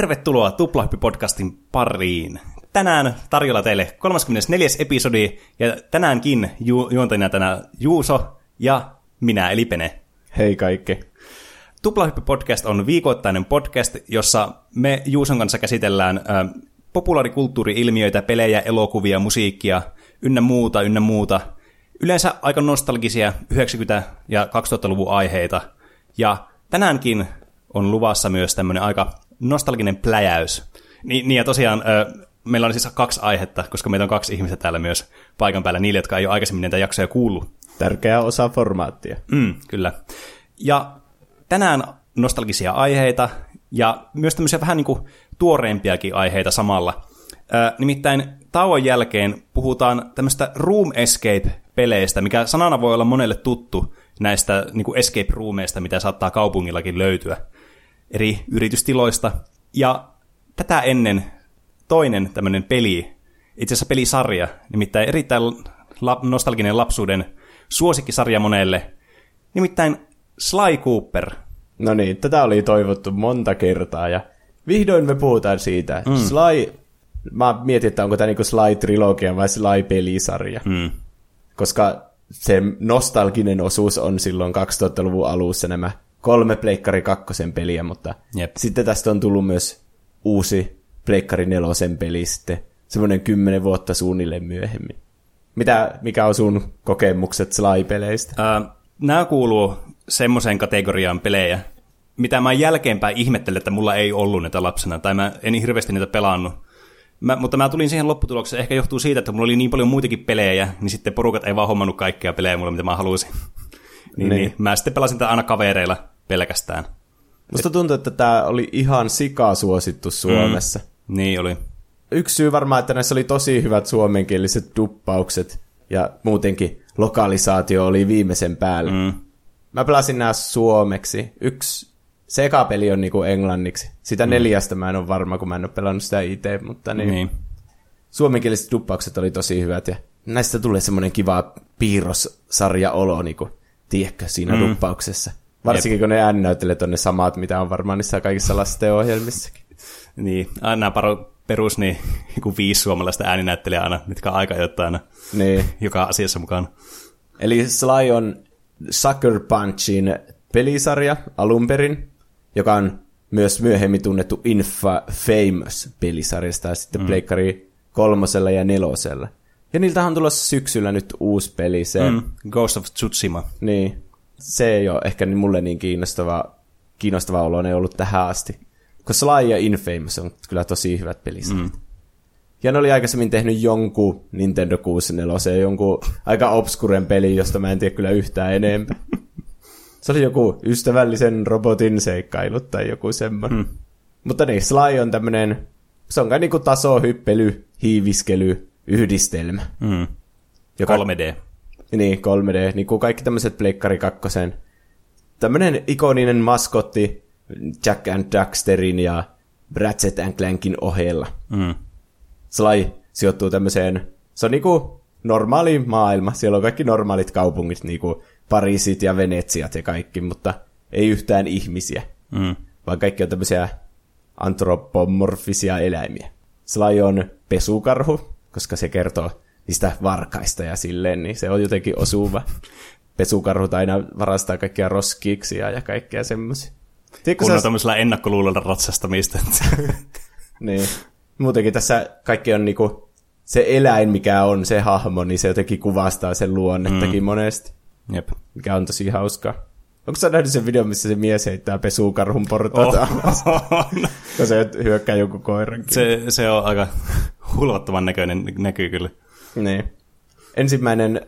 Tervetuloa Tuplahyppi-podcastin pariin. Tänään tarjolla teille 34. episodi, ja tänäänkin ju- juontajana tänään Juuso ja minä, eli Pene. Hei kaikki. Tuplahyppi-podcast on viikoittainen podcast, jossa me Juuson kanssa käsitellään ö, populaarikulttuuri-ilmiöitä, pelejä, elokuvia, musiikkia, ynnä muuta, ynnä muuta. Yleensä aika nostalgisia 90- ja 2000-luvun aiheita. Ja tänäänkin on luvassa myös tämmöinen aika nostalginen pläjäys. Ni, niin ja tosiaan ö, meillä on siis kaksi aihetta, koska meitä on kaksi ihmistä täällä myös paikan päällä, niille, jotka ei ole aikaisemmin näitä jaksoja kuullut. Tärkeä osa formaattia. Mm, kyllä. Ja tänään nostalgisia aiheita ja myös tämmöisiä vähän niin kuin tuoreempiakin aiheita samalla. Ö, nimittäin tauon jälkeen puhutaan tämmöistä Room Escape-peleistä, mikä sanana voi olla monelle tuttu näistä niin kuin escape roomeista, mitä saattaa kaupungillakin löytyä eri yritystiloista. Ja tätä ennen toinen tämmöinen peli, itse asiassa pelisarja, nimittäin erittäin la- nostalginen lapsuuden suosikkisarja monelle, nimittäin Sly Cooper. No niin, tätä oli toivottu monta kertaa ja vihdoin me puhutaan siitä. Mm. Sly, mä mietin, että onko tämä niinku Sly-trilogia vai Sly-pelisarja. Mm. Koska se nostalginen osuus on silloin 2000-luvun alussa nämä kolme Pleikkari kakkosen peliä, mutta Jep. sitten tästä on tullut myös uusi Pleikkari nelosen peli sitten semmoinen kymmenen vuotta suunnilleen myöhemmin. Mitä, mikä on sun kokemukset Sly-peleistä? Ää, nämä kuuluu semmoiseen kategoriaan pelejä, mitä mä jälkeenpäin ihmettelen, että mulla ei ollut näitä lapsena, tai mä en hirveästi niitä pelannut. Mä, mutta mä tulin siihen lopputulokseen, ehkä johtuu siitä, että mulla oli niin paljon muitakin pelejä, niin sitten porukat ei vaan hommannut kaikkia pelejä mulle, mitä mä halusin. niin, niin. niin, mä sitten pelasin tätä aina kavereilla pelkästään. Musta tuntuu, että tämä oli ihan sikasuosittu Suomessa. Mm. Niin oli. Yksi syy varmaan, että näissä oli tosi hyvät suomenkieliset duppaukset ja muutenkin lokalisaatio oli viimeisen päällä. Mm. Mä pelasin nämä suomeksi. Yksi sekapeli on niinku englanniksi. Sitä mm. neljästä mä en ole varma, kun mä en ole pelannut sitä itse, mutta niin. Niin. Suomenkieliset duppaukset oli tosi hyvät ja näistä tulee semmoinen kiva piirrossarja-olo, niinku, tiedätkö, siinä mm. duppauksessa. Varsinkin kun ne ääninäyttelijät on ne samat, mitä on varmaan niissä kaikissa lastenohjelmissakin. Niin, aina paro, perus niin, joku viisi suomalaista ääninäyttelijää aina, mitkä on aika jotain aina Niin. joka asiassa mukaan. Eli Sly on Sucker Punchin pelisarja alun perin, joka on myös myöhemmin tunnettu Infa Famous pelisarjasta ja sitten mm. Pleikkari kolmosella ja nelosella. Ja niiltähän on tulossa syksyllä nyt uusi peli, se. Mm. Ghost of Tsushima. niin, se ei ole ehkä mulle niin kiinnostava, kiinnostava olo ei ollut tähän asti. Koska Sly ja Infamous on kyllä tosi hyvät pelisarjat. Mm. Ja ne oli aikaisemmin tehnyt jonkun Nintendo 64, jonkun aika obskuren peli, josta mä en tiedä kyllä yhtään enempää. Se oli joku ystävällisen robotin seikkailut tai joku semmoinen. Hmm. Mutta niin, Sly on tämmönen, se on kai niinku tasohyppely, hiiviskely, yhdistelmä. Mm. Joka, 3D. Niin, 3D, niin kuin kaikki tämmöiset Pleikkari kakkosen. Tämmönen ikoninen maskotti Jack and Daxterin ja Ratchet and Clankin ohella. Mm. Sly sijoittuu tämmöiseen, se on niinku normaali maailma, siellä on kaikki normaalit kaupungit, niinku Pariisit ja Venetsiat ja kaikki, mutta ei yhtään ihmisiä, Mm. vaan kaikki on tämmöisiä antropomorfisia eläimiä. Sly on pesukarhu, koska se kertoo niistä varkaista ja silleen, niin se on jotenkin osuva. Pesukarhut aina varastaa kaikkia roskiiksia ja kaikkea semmoisia. Kun on sä- tämmöisellä ennakkoluulolla ratsastamista. Niin. Muutenkin tässä kaikki on niinku, se eläin, mikä on se hahmo, niin se jotenkin kuvastaa sen luonnettakin mm. monesti, Jep. mikä on tosi hauskaa. Onko sä nähnyt sen videon, missä se mies heittää pesukarhun portaita, oh. kun se hyökkää jonkun koiran? se, se on aika hulvattoman näköinen, näkyy kyllä. Niin. Ensimmäinen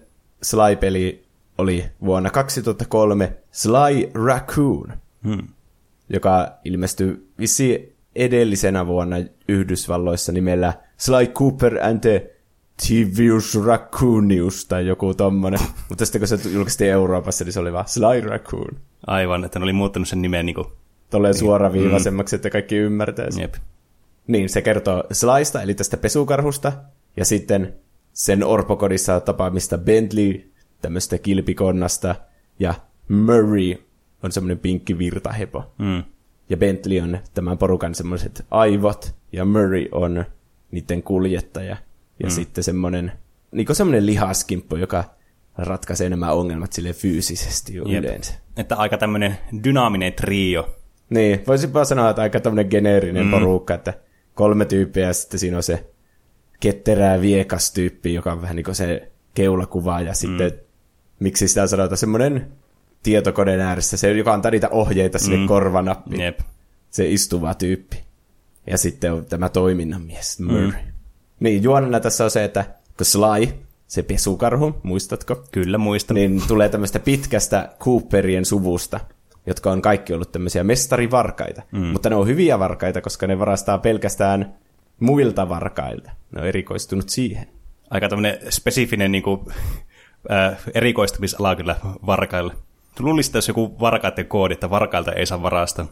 Sly-peli oli vuonna 2003 Sly Raccoon, Hmm. joka ilmestyi vissi edellisenä vuonna Yhdysvalloissa nimellä Sly Cooper and the Tivius Raccoonius tai joku tommonen. Mutta sitten kun se julkaistiin Euroopassa, niin se oli vaan Sly Raccoon. Aivan, että ne oli muuttanut sen nimen niin kuin, Tolleen suoraviivaisemmaksi, että kaikki ymmärtää sen. jep. Niin, se kertoo Slysta, eli tästä pesukarhusta, ja sitten sen orpokodissa tapaamista Bentley, tämmöistä kilpikonnasta, ja Murray on semmoinen pinkki virtahepo. Mm. ja Bentley on tämän porukan semmoiset aivot, ja Murray on niiden kuljettaja. Ja mm. sitten semmoinen, niin semmoinen lihaskimppu, joka ratkaisee nämä ongelmat sille fyysisesti Jep. yleensä. Että aika tämmöinen dynaaminen trio. Niin, voisinpa sanoa, että aika tämmöinen geneerinen mm. porukka, että kolme tyyppiä ja sitten siinä on se ketterää viekas tyyppi, joka on vähän niin kuin se keulakuva ja sitten, mm. miksi sitä sanotaan, semmoinen tietokoneen ääressä, se, joka antaa niitä ohjeita sinne mm. korvanappiin. Jep. Se istuva tyyppi. Ja sitten on tämä toiminnan mies, Murray. Mm. Niin, juonena tässä on se, että kun Sly, se pesukarhu, muistatko? Kyllä, muistan. Niin tulee tämmöistä pitkästä Cooperien suvusta, jotka on kaikki ollut tämmöisiä mestarivarkaita. Mm. Mutta ne on hyviä varkaita, koska ne varastaa pelkästään muilta varkailta. Ne on erikoistunut siihen. Aika tämmöinen spesifinen niin kuin, äh, erikoistumisala kyllä varkaille. Luulisin, että jos joku varkaiden koodi, että varkailta ei saa varastaa.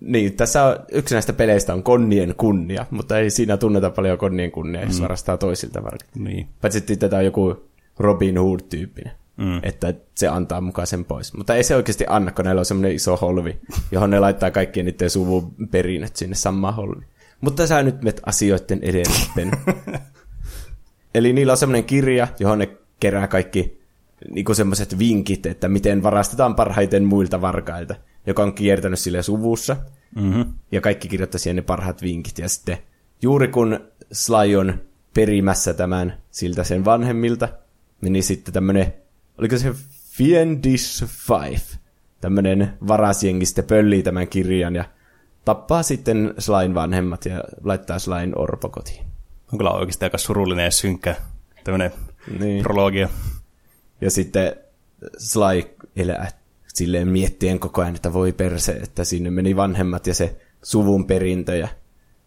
Niin, tässä on, yksi näistä peleistä on konnien kunnia, mutta ei siinä tunneta paljon konnien kunnia, jos mm. varastaa toisilta varkailta. Niin. Paitsi tätä on joku Robin Hood-tyyppinen. Mm. Että se antaa mukaan sen pois. Mutta ei se oikeasti anna, kun näillä on semmoinen iso holvi, johon ne laittaa kaikkien niiden suvun perinnöt sinne samaan holvi. Mutta sä nyt met asioiden edelleen. Eli niillä on semmoinen kirja, johon ne kerää kaikki niin semmoiset vinkit, että miten varastetaan parhaiten muilta varkailta, joka on kiertänyt sille suvussa. Mm-hmm. Ja kaikki kirjoittaa siihen ne parhaat vinkit. Ja sitten juuri kun Sly on perimässä tämän siltä sen vanhemmilta, niin sitten tämmöinen, oliko se Fiendish Five, tämmöinen varasjengi sitten pöllii tämän kirjan ja tappaa sitten Slain vanhemmat ja laittaa Slain orpokotiin. On kyllä oikeasti aika surullinen ja synkkä tämmöinen niin. prologia. Ja sitten Sly elää silleen miettien koko ajan, että voi perse, että sinne meni vanhemmat ja se suvun perintö. Ja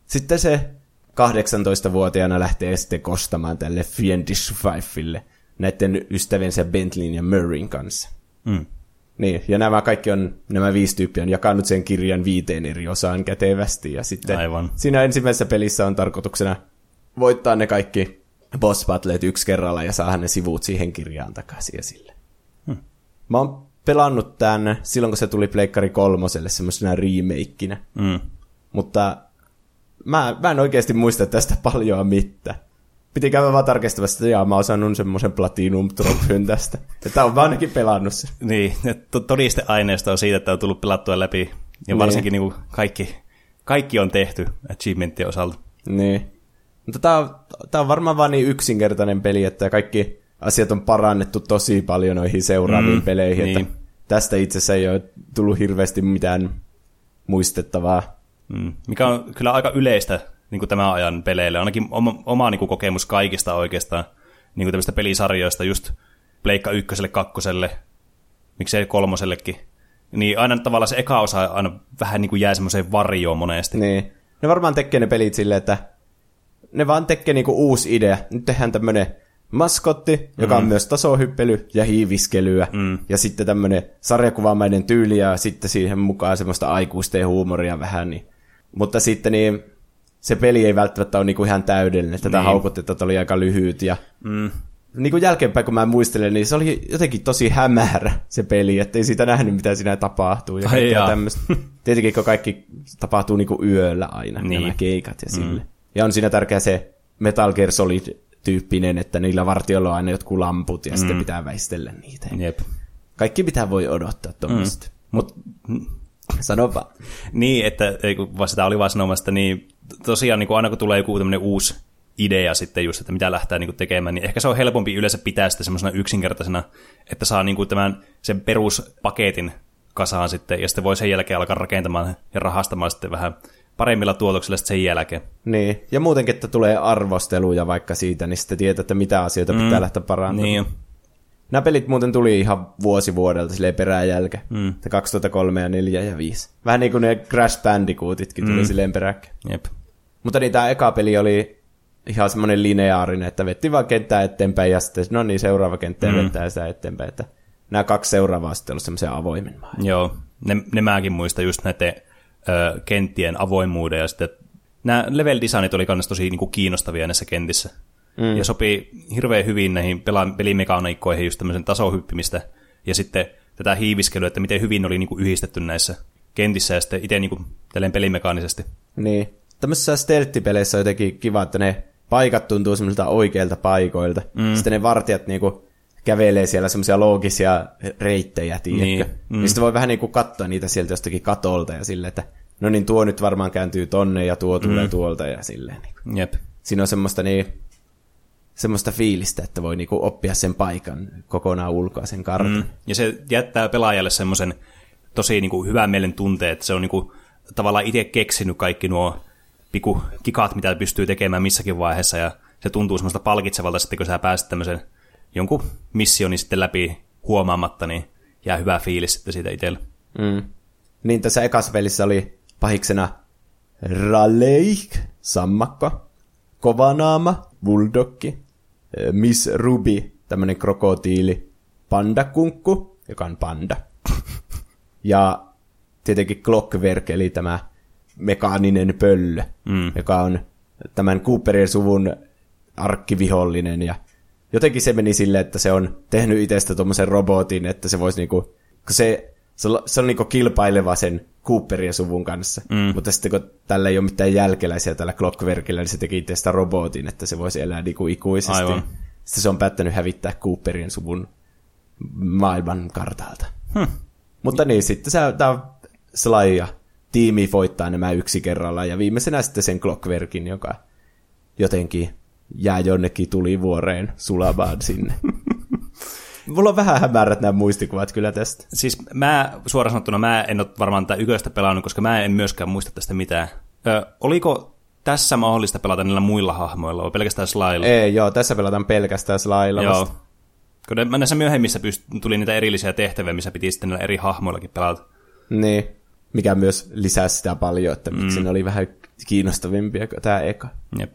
sitten se 18-vuotiaana lähtee sitten kostamaan tälle Fiendish Fifelle näiden ystäviensä Bentleyn ja Murrayn kanssa. Mm. Niin, ja nämä kaikki on, nämä viisi tyyppiä on jakanut sen kirjan viiteen eri osaan kätevästi. Ja sitten Aivan. siinä ensimmäisessä pelissä on tarkoituksena voittaa ne kaikki boss battlet yksi kerralla ja saada ne sivut siihen kirjaan takaisin esille. Hmm. Mä oon pelannut tämän silloin, kun se tuli Pleikkari kolmoselle semmoisena remakeinä. Hmm. Mutta mä, mä en oikeasti muista tästä paljon mitään. Piti käydä vaan tarkistamassa, että jaa, mä oon saanut semmoisen platinum trophy tästä. Että on vaan ainakin pelannut se. Niin, todisteaineisto on siitä, että on tullut pelattua läpi. Ja niin. varsinkin niin. Niin kaikki, kaikki on tehty achievementtien osalta. Niin. Mutta tää on, tää on varmaan vaan niin yksinkertainen peli, että kaikki asiat on parannettu tosi paljon noihin seuraaviin mm, peleihin. Niin. Että tästä itse asiassa ei ole tullut hirveästi mitään muistettavaa. Mm. Mikä on kyllä aika yleistä niin kuin tämän ajan peleille. Ainakin oma, oma niin kuin kokemus kaikista oikeastaan niin kuin tämmöistä pelisarjoista, just Pleikka ykköselle, kakkoselle, miksei kolmosellekin. Niin aina tavallaan se eka osa aina vähän niin kuin jää semmoiseen varjoon monesti. Niin. Ne varmaan tekee ne pelit silleen, että ne vaan tekee niinku uusi idea. Nyt tehdään tämmönen maskotti, mm. joka on mm. myös tasohyppely ja hiiviskelyä. Mm. Ja sitten tämmönen sarjakuvamainen tyyli ja sitten siihen mukaan semmoista aikuisten huumoria vähän. Niin. Mutta sitten niin, se peli ei välttämättä ole niinku ihan täydellinen. Tätä niin. haukutetta oli aika lyhyt ja mm. niin kuin jälkeenpäin, kun mä muistelen, niin se oli jotenkin tosi hämärä se peli, ettei siitä nähnyt, mitä siinä tapahtuu. Ja tämmöistä. Tietenkin, kun kaikki tapahtuu niin kuin yöllä aina, niin. nämä keikat ja sille. Mm. Ja on siinä tärkeä se Metal Gear Solid-tyyppinen, että niillä vartioilla on aina jotkut lamput ja mm. sitten pitää väistellä niitä. Jep. Kaikki pitää voi odottaa tuommoista. Mm. Mutta sanopa. niin, että kun sitä oli vaan sanomasta, niin tosiaan niin kuin aina kun tulee joku tämmöinen uusi idea sitten just, että mitä lähtee niin kuin tekemään, niin ehkä se on helpompi yleensä pitää sitä semmoisena yksinkertaisena, että saa niin kuin tämän sen peruspaketin kasaan sitten, ja sitten voi sen jälkeen alkaa rakentamaan ja rahastamaan sitten vähän paremmilla tuotoksilla sen jälkeen. Niin, ja muutenkin, että tulee arvosteluja vaikka siitä, niin sitten tietää, että mitä asioita mm. pitää lähteä parantamaan. Niin. Nämä pelit muuten tuli ihan vuosi vuodelta silleen peräjälkeen. Mm. 2003 ja 4 ja 5. Vähän niin kuin ne Crash Bandicootitkin tuli mm. silleen peräkkäin. Jep. Mutta niin tämä eka peli oli ihan semmoinen lineaarinen, että vetti vaan kenttää eteenpäin ja sitten no niin, seuraava kenttä mm. vettää sitä eteenpäin. Että nämä kaksi seuraavaa sitten ollut semmoisia avoimen Joo, ne, ne mäkin muistan just näiden ö, kenttien avoimuuden ja sitten nämä level designit oli myös tosi niin kuin, kiinnostavia näissä kentissä. Mm. Ja sopii hirveän hyvin näihin pela- pelimekaniikkoihin just tämmöisen tasohyppimistä ja sitten tätä hiiviskelyä, että miten hyvin oli niin kuin, yhdistetty näissä kentissä ja sitten itse niin tälleen pelimekaanisesti. Niin. Tämmöisissä stelttipeleissä on jotenkin kiva, että ne paikat tuntuu semmoisilta oikeilta paikoilta. Mm. Sitten ne vartijat niinku kävelee siellä semmoisia loogisia reittejä, tiedätkö? Niin. Mm. Ja sitten voi vähän niinku katsoa niitä sieltä jostakin katolta ja silleen, että no niin tuo nyt varmaan kääntyy tonne ja tuo tulee mm. tuolta ja silleen. Niin. Jep. Siinä on semmoista niin, semmoista fiilistä, että voi niinku oppia sen paikan kokonaan ulkoa, sen kartan. Mm. Ja se jättää pelaajalle semmoisen tosi niinku hyvän mielen tunteen, että se on niinku tavallaan itse keksinyt kaikki nuo piku kikat, mitä pystyy tekemään missäkin vaiheessa, ja se tuntuu semmoista palkitsevalta sitten, kun sä pääset tämmöisen jonkun missioni sitten läpi huomaamatta, niin jää hyvä fiilis sitten siitä itsellä. Mm. Niin tässä ekassa pelissä oli pahiksena Raleik, sammakko, Kovanaama, Bulldogki, Miss Ruby, tämmönen krokotiili, Pandakunkku, joka on panda. ja tietenkin Clockwork, eli tämä mekaaninen pöllö, mm. joka on tämän Cooperin suvun arkkivihollinen ja jotenkin se meni silleen, että se on tehnyt itsestä tuommoisen robotin, että se voisi niinku, se, se, on, se on niinku kilpaileva sen Cooperin suvun kanssa, mm. mutta sitten kun tällä ei ole mitään jälkeläisiä tällä Clockworkilla, niin se teki itsestä robotin, että se voisi elää niinku ikuisesti. Aivan. Sitten se on päättänyt hävittää Cooperin suvun maailman kartalta. Hmm. Mutta niin, sitten se, tämä Sly ja tiimi voittaa nämä yksi kerrallaan, ja viimeisenä sitten sen Clockworkin, joka jotenkin jää jonnekin tulivuoreen sulamaan sinne. Mulla on vähän hämärät nämä muistikuvat kyllä tästä. Siis mä suoraan sanottuna mä en ole varmaan tätä yköistä pelannut, koska mä en myöskään muista tästä mitään. Ö, oliko tässä mahdollista pelata niillä muilla hahmoilla vai pelkästään Slylla? Ei, joo, tässä pelataan pelkästään Slylla Joo. Vasta. Kun näissä myöhemmissä pyst- tuli niitä erillisiä tehtäviä, missä piti sitten näillä eri hahmoillakin pelata. Niin, mikä myös lisää sitä paljon, että miksi mm. ne oli vähän kiinnostavimpia kuin tämä eka. Jep.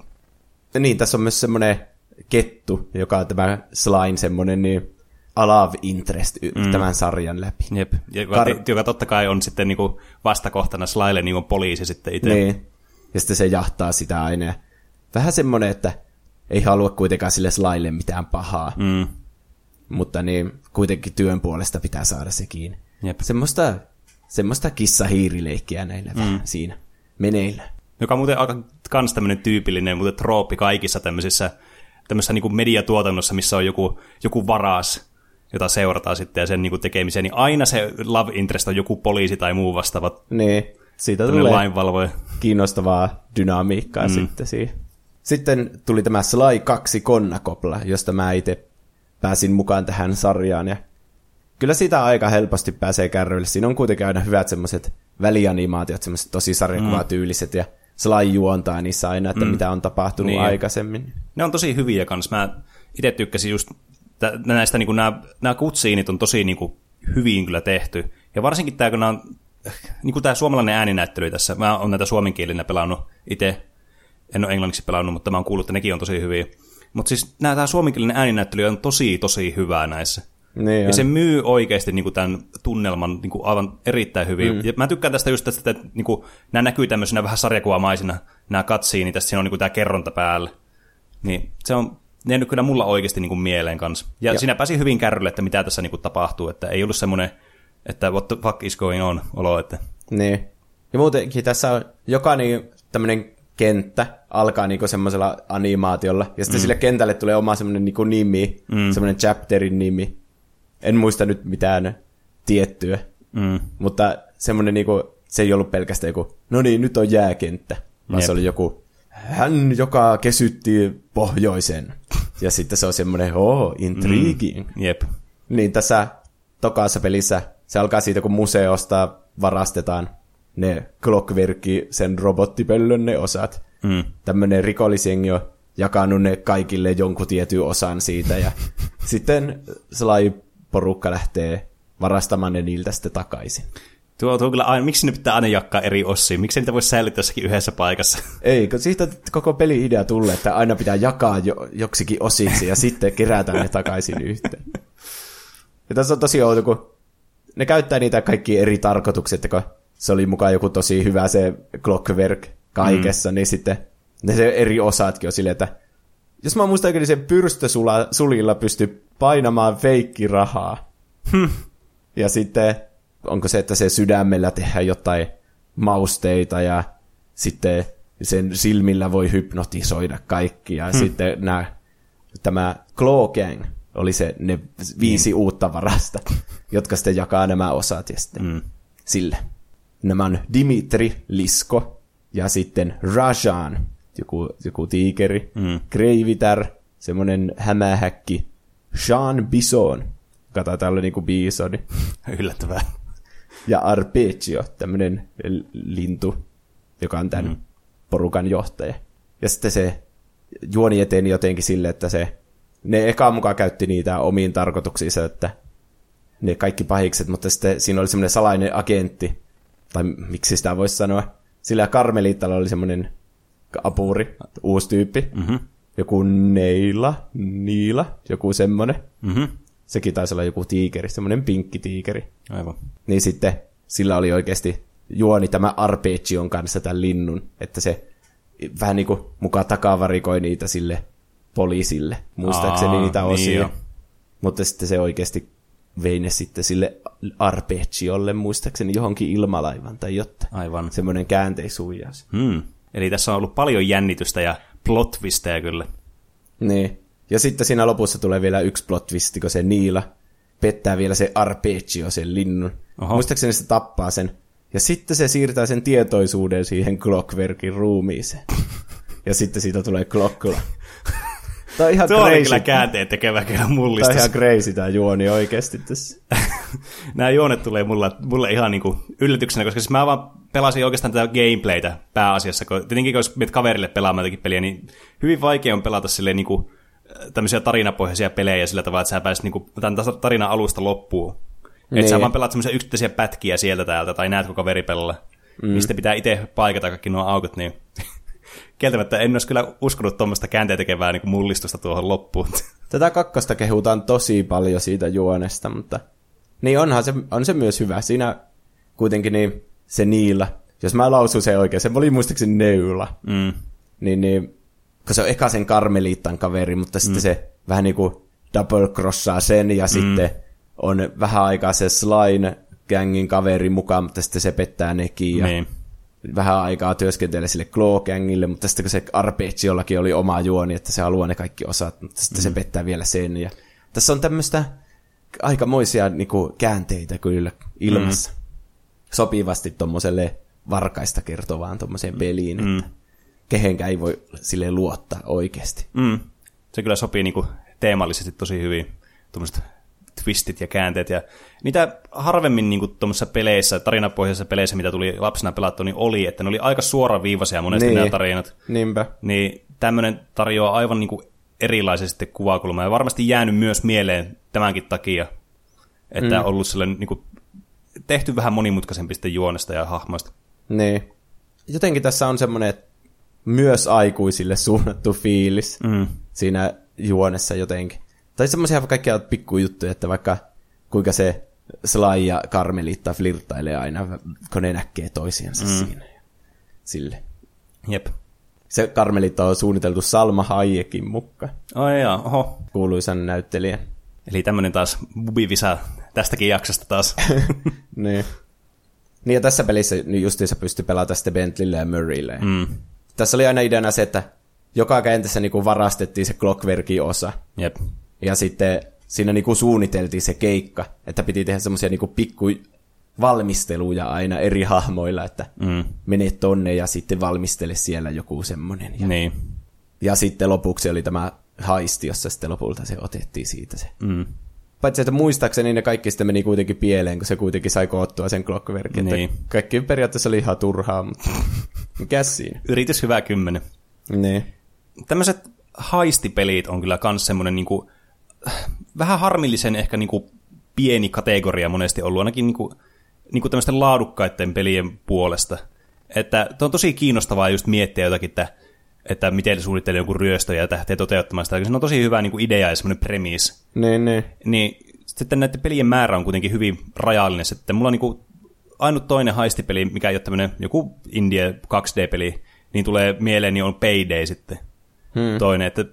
Niin, tässä on myös semmoinen kettu, joka on tämä Slime semmoinen niin love interest mm. tämän sarjan läpi. Jep, joka, Kar- joka totta kai on sitten niinku vastakohtana Slaille niin poliisi sitten itse. Niin, ja sitten se jahtaa sitä aina. Ja vähän semmoinen, että ei halua kuitenkaan sille Slaille mitään pahaa. Mm. Mutta niin, kuitenkin työn puolesta pitää saada se kiinni. Jep. Semmoista, semmoista kissa-hiirileikkiä näillä mm. vähän siinä meneillä. Joka on muuten aika kans tämmöinen tyypillinen muuten trooppi kaikissa tämmöisissä tämmöisessä niin mediatuotannossa, missä on joku, joku varas, jota seurataan sitten ja sen niin kuin tekemiseen, niin aina se love interest on joku poliisi tai muu vastaava. Niin, siitä tulee lainvalvoja. kiinnostavaa dynamiikkaa mm. sitten siihen. Sitten tuli tämä Sly 2 konnakopla, josta mä itse pääsin mukaan tähän sarjaan. Ja kyllä siitä aika helposti pääsee kärryille. Siinä on kuitenkin aina hyvät semmoiset välianimaatiot, semmoiset tosi sarjakuvatyyliset. Mm. Ja Sly juontaa niissä aina, että mm. mitä on tapahtunut niin. aikaisemmin. Ne on tosi hyviä kans. Mä itse tykkäsin just näistä, niin nämä, nämä kutsiinit on tosi niin kuin, hyvin kyllä tehty. Ja varsinkin tämä, kun nämä on, niin kuin tämä suomalainen ääninäyttely tässä, mä oon näitä suomenkielinä pelannut itse, en ole englanniksi pelannut, mutta mä oon kuullut, että nekin on tosi hyviä. Mutta siis nämä, tämä suomenkielinen ääninäyttely on tosi, tosi hyvää näissä. Niin ja se myy oikeasti niin kuin tämän tunnelman niin kuin aivan erittäin hyvin. Mm. Ja mä tykkään tästä just tästä, että niin kuin, nämä näkyy tämmöisinä vähän sarjakuvamaisina, nämä katsiin, niin tässä siinä on niin kuin tämä kerronta päällä. Niin se on ne nyt kyllä mulla oikeasti niin kuin mieleen kanssa. Ja, ja siinä pääsi hyvin kärrylle, että mitä tässä niin kuin tapahtuu, että ei ollut semmoinen, että what the fuck is going on olo. Että... Niin. Ja muutenkin tässä on jokainen tämmöinen kenttä alkaa niinku semmoisella animaatiolla, ja sitten mm. sille kentälle tulee oma semmoinen niinku nimi, mm. semmoinen chapterin nimi. En muista nyt mitään tiettyä, mm. mutta semmoinen niinku, se ei ollut pelkästään joku, no niin, nyt on jääkenttä, vaan Jep. se oli joku, hän, joka kesytti pohjoisen. Ja sitten se on semmoinen, oh, intriguing. Mm, jep. Niin tässä tokaassa pelissä se alkaa siitä, kun museosta varastetaan ne Clockworki, sen robottipöllön ne osat. Mm. Tämmöinen rikollisjengi on jakanut ne kaikille jonkun tietyn osan siitä, ja sitten Sly-porukka lähtee varastamaan ne niiltä sitten takaisin. Tuo, tuo kyllä aina, miksi ne pitää aina jakaa eri osiin? Miksi niitä voisi säilyttää jossakin yhdessä paikassa? Ei, kun siitä koko peli-idea tulee, että aina pitää jakaa jo, joksikin osiksi ja sitten kerätä ne takaisin yhteen. Ja tässä on tosi outo, kun ne käyttää niitä kaikki eri tarkoituksia, että kun se oli mukaan joku tosi hyvä se clockwork kaikessa, mm. niin sitten ne se eri osatkin on silleen, että jos mä muistan, niin sen pyrstösulilla pystyy painamaan feikkirahaa. Hmm. Ja sitten onko se, että se sydämellä tehdään jotain mausteita ja sitten sen silmillä voi hypnotisoida kaikki. Ja hmm. sitten nämä, tämä Claw Gang oli se ne viisi hmm. uutta varasta, jotka sitten jakaa nämä osat ja sitten hmm. sille. Nämä on Dimitri Lisko ja sitten Rajan, joku, joku tiikeri, mm. Kreivitar, semmoinen hämähäkki, Sean Bison, joka täällä olla niinku bisoni. Yllättävää. Ja Arpeggio, tämmöinen lintu, joka on tämän mm. porukan johtaja. Ja sitten se juoni eteni jotenkin sille, että se, ne eka mukaan käytti niitä omiin tarkoituksiinsa, että ne kaikki pahikset, mutta sitten siinä oli semmoinen salainen agentti, tai miksi sitä voisi sanoa, sillä Karmeliittalla oli semmoinen apuri, uusi tyyppi, mm-hmm. joku Neila, Niila, joku semmoinen. Mm-hmm. Sekin taisi olla joku tiikeri, semmoinen pinkki tiikeri. Aivan. Niin sitten sillä oli oikeasti juoni tämä Arpeggion kanssa tämän linnun, että se vähän niin kuin mukaan takavarikoi niitä sille poliisille, muistaakseni Aa, niitä osia. Niin Mutta sitten se oikeasti vei ne sitten sille Arpeggiolle, muistaakseni johonkin ilmalaivan tai jotain. Aivan. Semmoinen käänteisuijaus. Hmm. Eli tässä on ollut paljon jännitystä ja plot kyllä. Niin. Ja sitten siinä lopussa tulee vielä yksi plot twist, kun se Niila pettää vielä se Arpeggio, sen linnun. Oho. Muistaakseni se tappaa sen. Ja sitten se siirtää sen tietoisuuden siihen Clockwerkin ruumiiseen. ja sitten siitä tulee Clockla. Tämä on ihan Tuo crazy. kyllä käänteen tekevä kyllä mullistus. Tämä on ihan crazy tämä juoni oikeasti tässä. Nämä juonet tulee mulle, mulle ihan niin kuin yllätyksenä, koska siis mä vaan pelasin oikeastaan tätä gameplaytä pääasiassa, kun tietenkin jos menet kaverille pelaamaan jotakin peliä, niin hyvin vaikea on pelata silleen niin kuin, äh, tämmöisiä tarinapohjaisia pelejä sillä tavalla, että sä pääset niin kuin, tämän tarinan alusta loppuun. Niin. Että sä vaan pelaat semmoisia yksittäisiä pätkiä sieltä täältä, tai näet koko kaveri pelalla. Mm. Niin sitten pitää itse paikata kaikki nuo aukot, niin kieltämättä en olisi kyllä uskonut tuommoista käänteen tekevää niin mullistusta tuohon loppuun. Tätä kakkosta kehutaan tosi paljon siitä juonesta, mutta niin onhan se, on se myös hyvä. Siinä kuitenkin niin se niillä, jos mä lausun se oikein, se oli muistaakseni neula, mm. niin, niin kun se on eka sen karmeliittan kaveri, mutta mm. sitten se vähän niin kuin double crossaa sen ja mm. sitten on vähän aikaa se Slime gangin kaveri mukaan, mutta sitten se pettää nekin ja niin vähän aikaa työskentelee sille Claw-gängille, mutta sitten kun se Arpeggiollakin oli oma juoni, että se haluaa ne kaikki osat, mutta sitten mm. se pettää vielä sen. Ja tässä on tämmöistä aikamoisia niin kuin, käänteitä kyllä ilmassa. Mm. Sopivasti tuommoiselle varkaista kertovaan tuommoiseen peliin, mm. että kehenkään ei voi sille luottaa oikeasti. Mm. Se kyllä sopii niin kuin, teemallisesti tosi hyvin, tuommoiset twistit ja käänteet. Ja niitä harvemmin niin tuommoisissa peleissä, tarinapohjaisissa peleissä, mitä tuli lapsena pelattu, niin oli, että ne oli aika suoraviivaisia monesti niin. nämä tarinat. Niinpä. Niin tämmöinen tarjoaa aivan niin kuin erilaisesti kuvakulmaa. Ja varmasti jäänyt myös mieleen tämänkin takia, että mm. on ollut sellainen niin kuin, tehty vähän monimutkaisempi sitten juonesta ja hahmoista. Niin. Jotenkin tässä on semmoinen myös aikuisille suunnattu fiilis mm. siinä juonessa jotenkin. Tai semmoisia kaikkia pikkujuttuja, että vaikka kuinka se Sly ja Carmelita flirttailee aina, kun ne näkee toisiansa mm. siinä. Sille. Jep. Se Carmelita on suunniteltu Salma Hayekin mukaan. Ai jaa, oho. Kuuluisan näyttelijän. Eli tämmöinen taas bubivisa tästäkin jaksosta taas. niin. Niin ja tässä pelissä justiinsa pystyi pelaamaan sitten Bentleylle ja Murraylle. Mm. Tässä oli aina ideana se, että joka kentässä niin varastettiin se Clockwerkin osa. Jep. Ja sitten siinä niinku suunniteltiin se keikka, että piti tehdä semmoisia niinku pikku valmisteluja aina eri hahmoilla, että mm. mene tonne ja sitten valmistele siellä joku semmoinen. Ja, niin. ja sitten lopuksi oli tämä haisti, jossa sitten lopulta se otettiin siitä se. Mm. Paitsi, että muistaakseni ne kaikki sitten meni kuitenkin pieleen, kun se kuitenkin sai koottua sen Clockwerkin. Niin. Kaikki periaatteessa oli ihan turhaa, mutta mikä siinä? Yritys hyvä kymmenen. Niin. Tämmöiset haistipelit on kyllä myös semmoinen niinku, vähän harmillisen ehkä niin kuin pieni kategoria monesti ollut, ainakin niin kuin, niin kuin tämmöisten laadukkaiden pelien puolesta. Että on tosi kiinnostavaa just miettiä jotakin, että, että miten suunnittelee jonkun ryöstö ja lähtee toteuttamaan sitä. Se on tosi hyvä niin kuin idea ja semmoinen premis. Niin, niin. Niin sitten näiden pelien määrä on kuitenkin hyvin rajallinen. Sitten mulla on niin kuin ainut toinen haistipeli, mikä ei ole tämmöinen joku Indie 2D-peli, niin tulee mieleen, niin on Payday sitten. Hmm. Toinen, että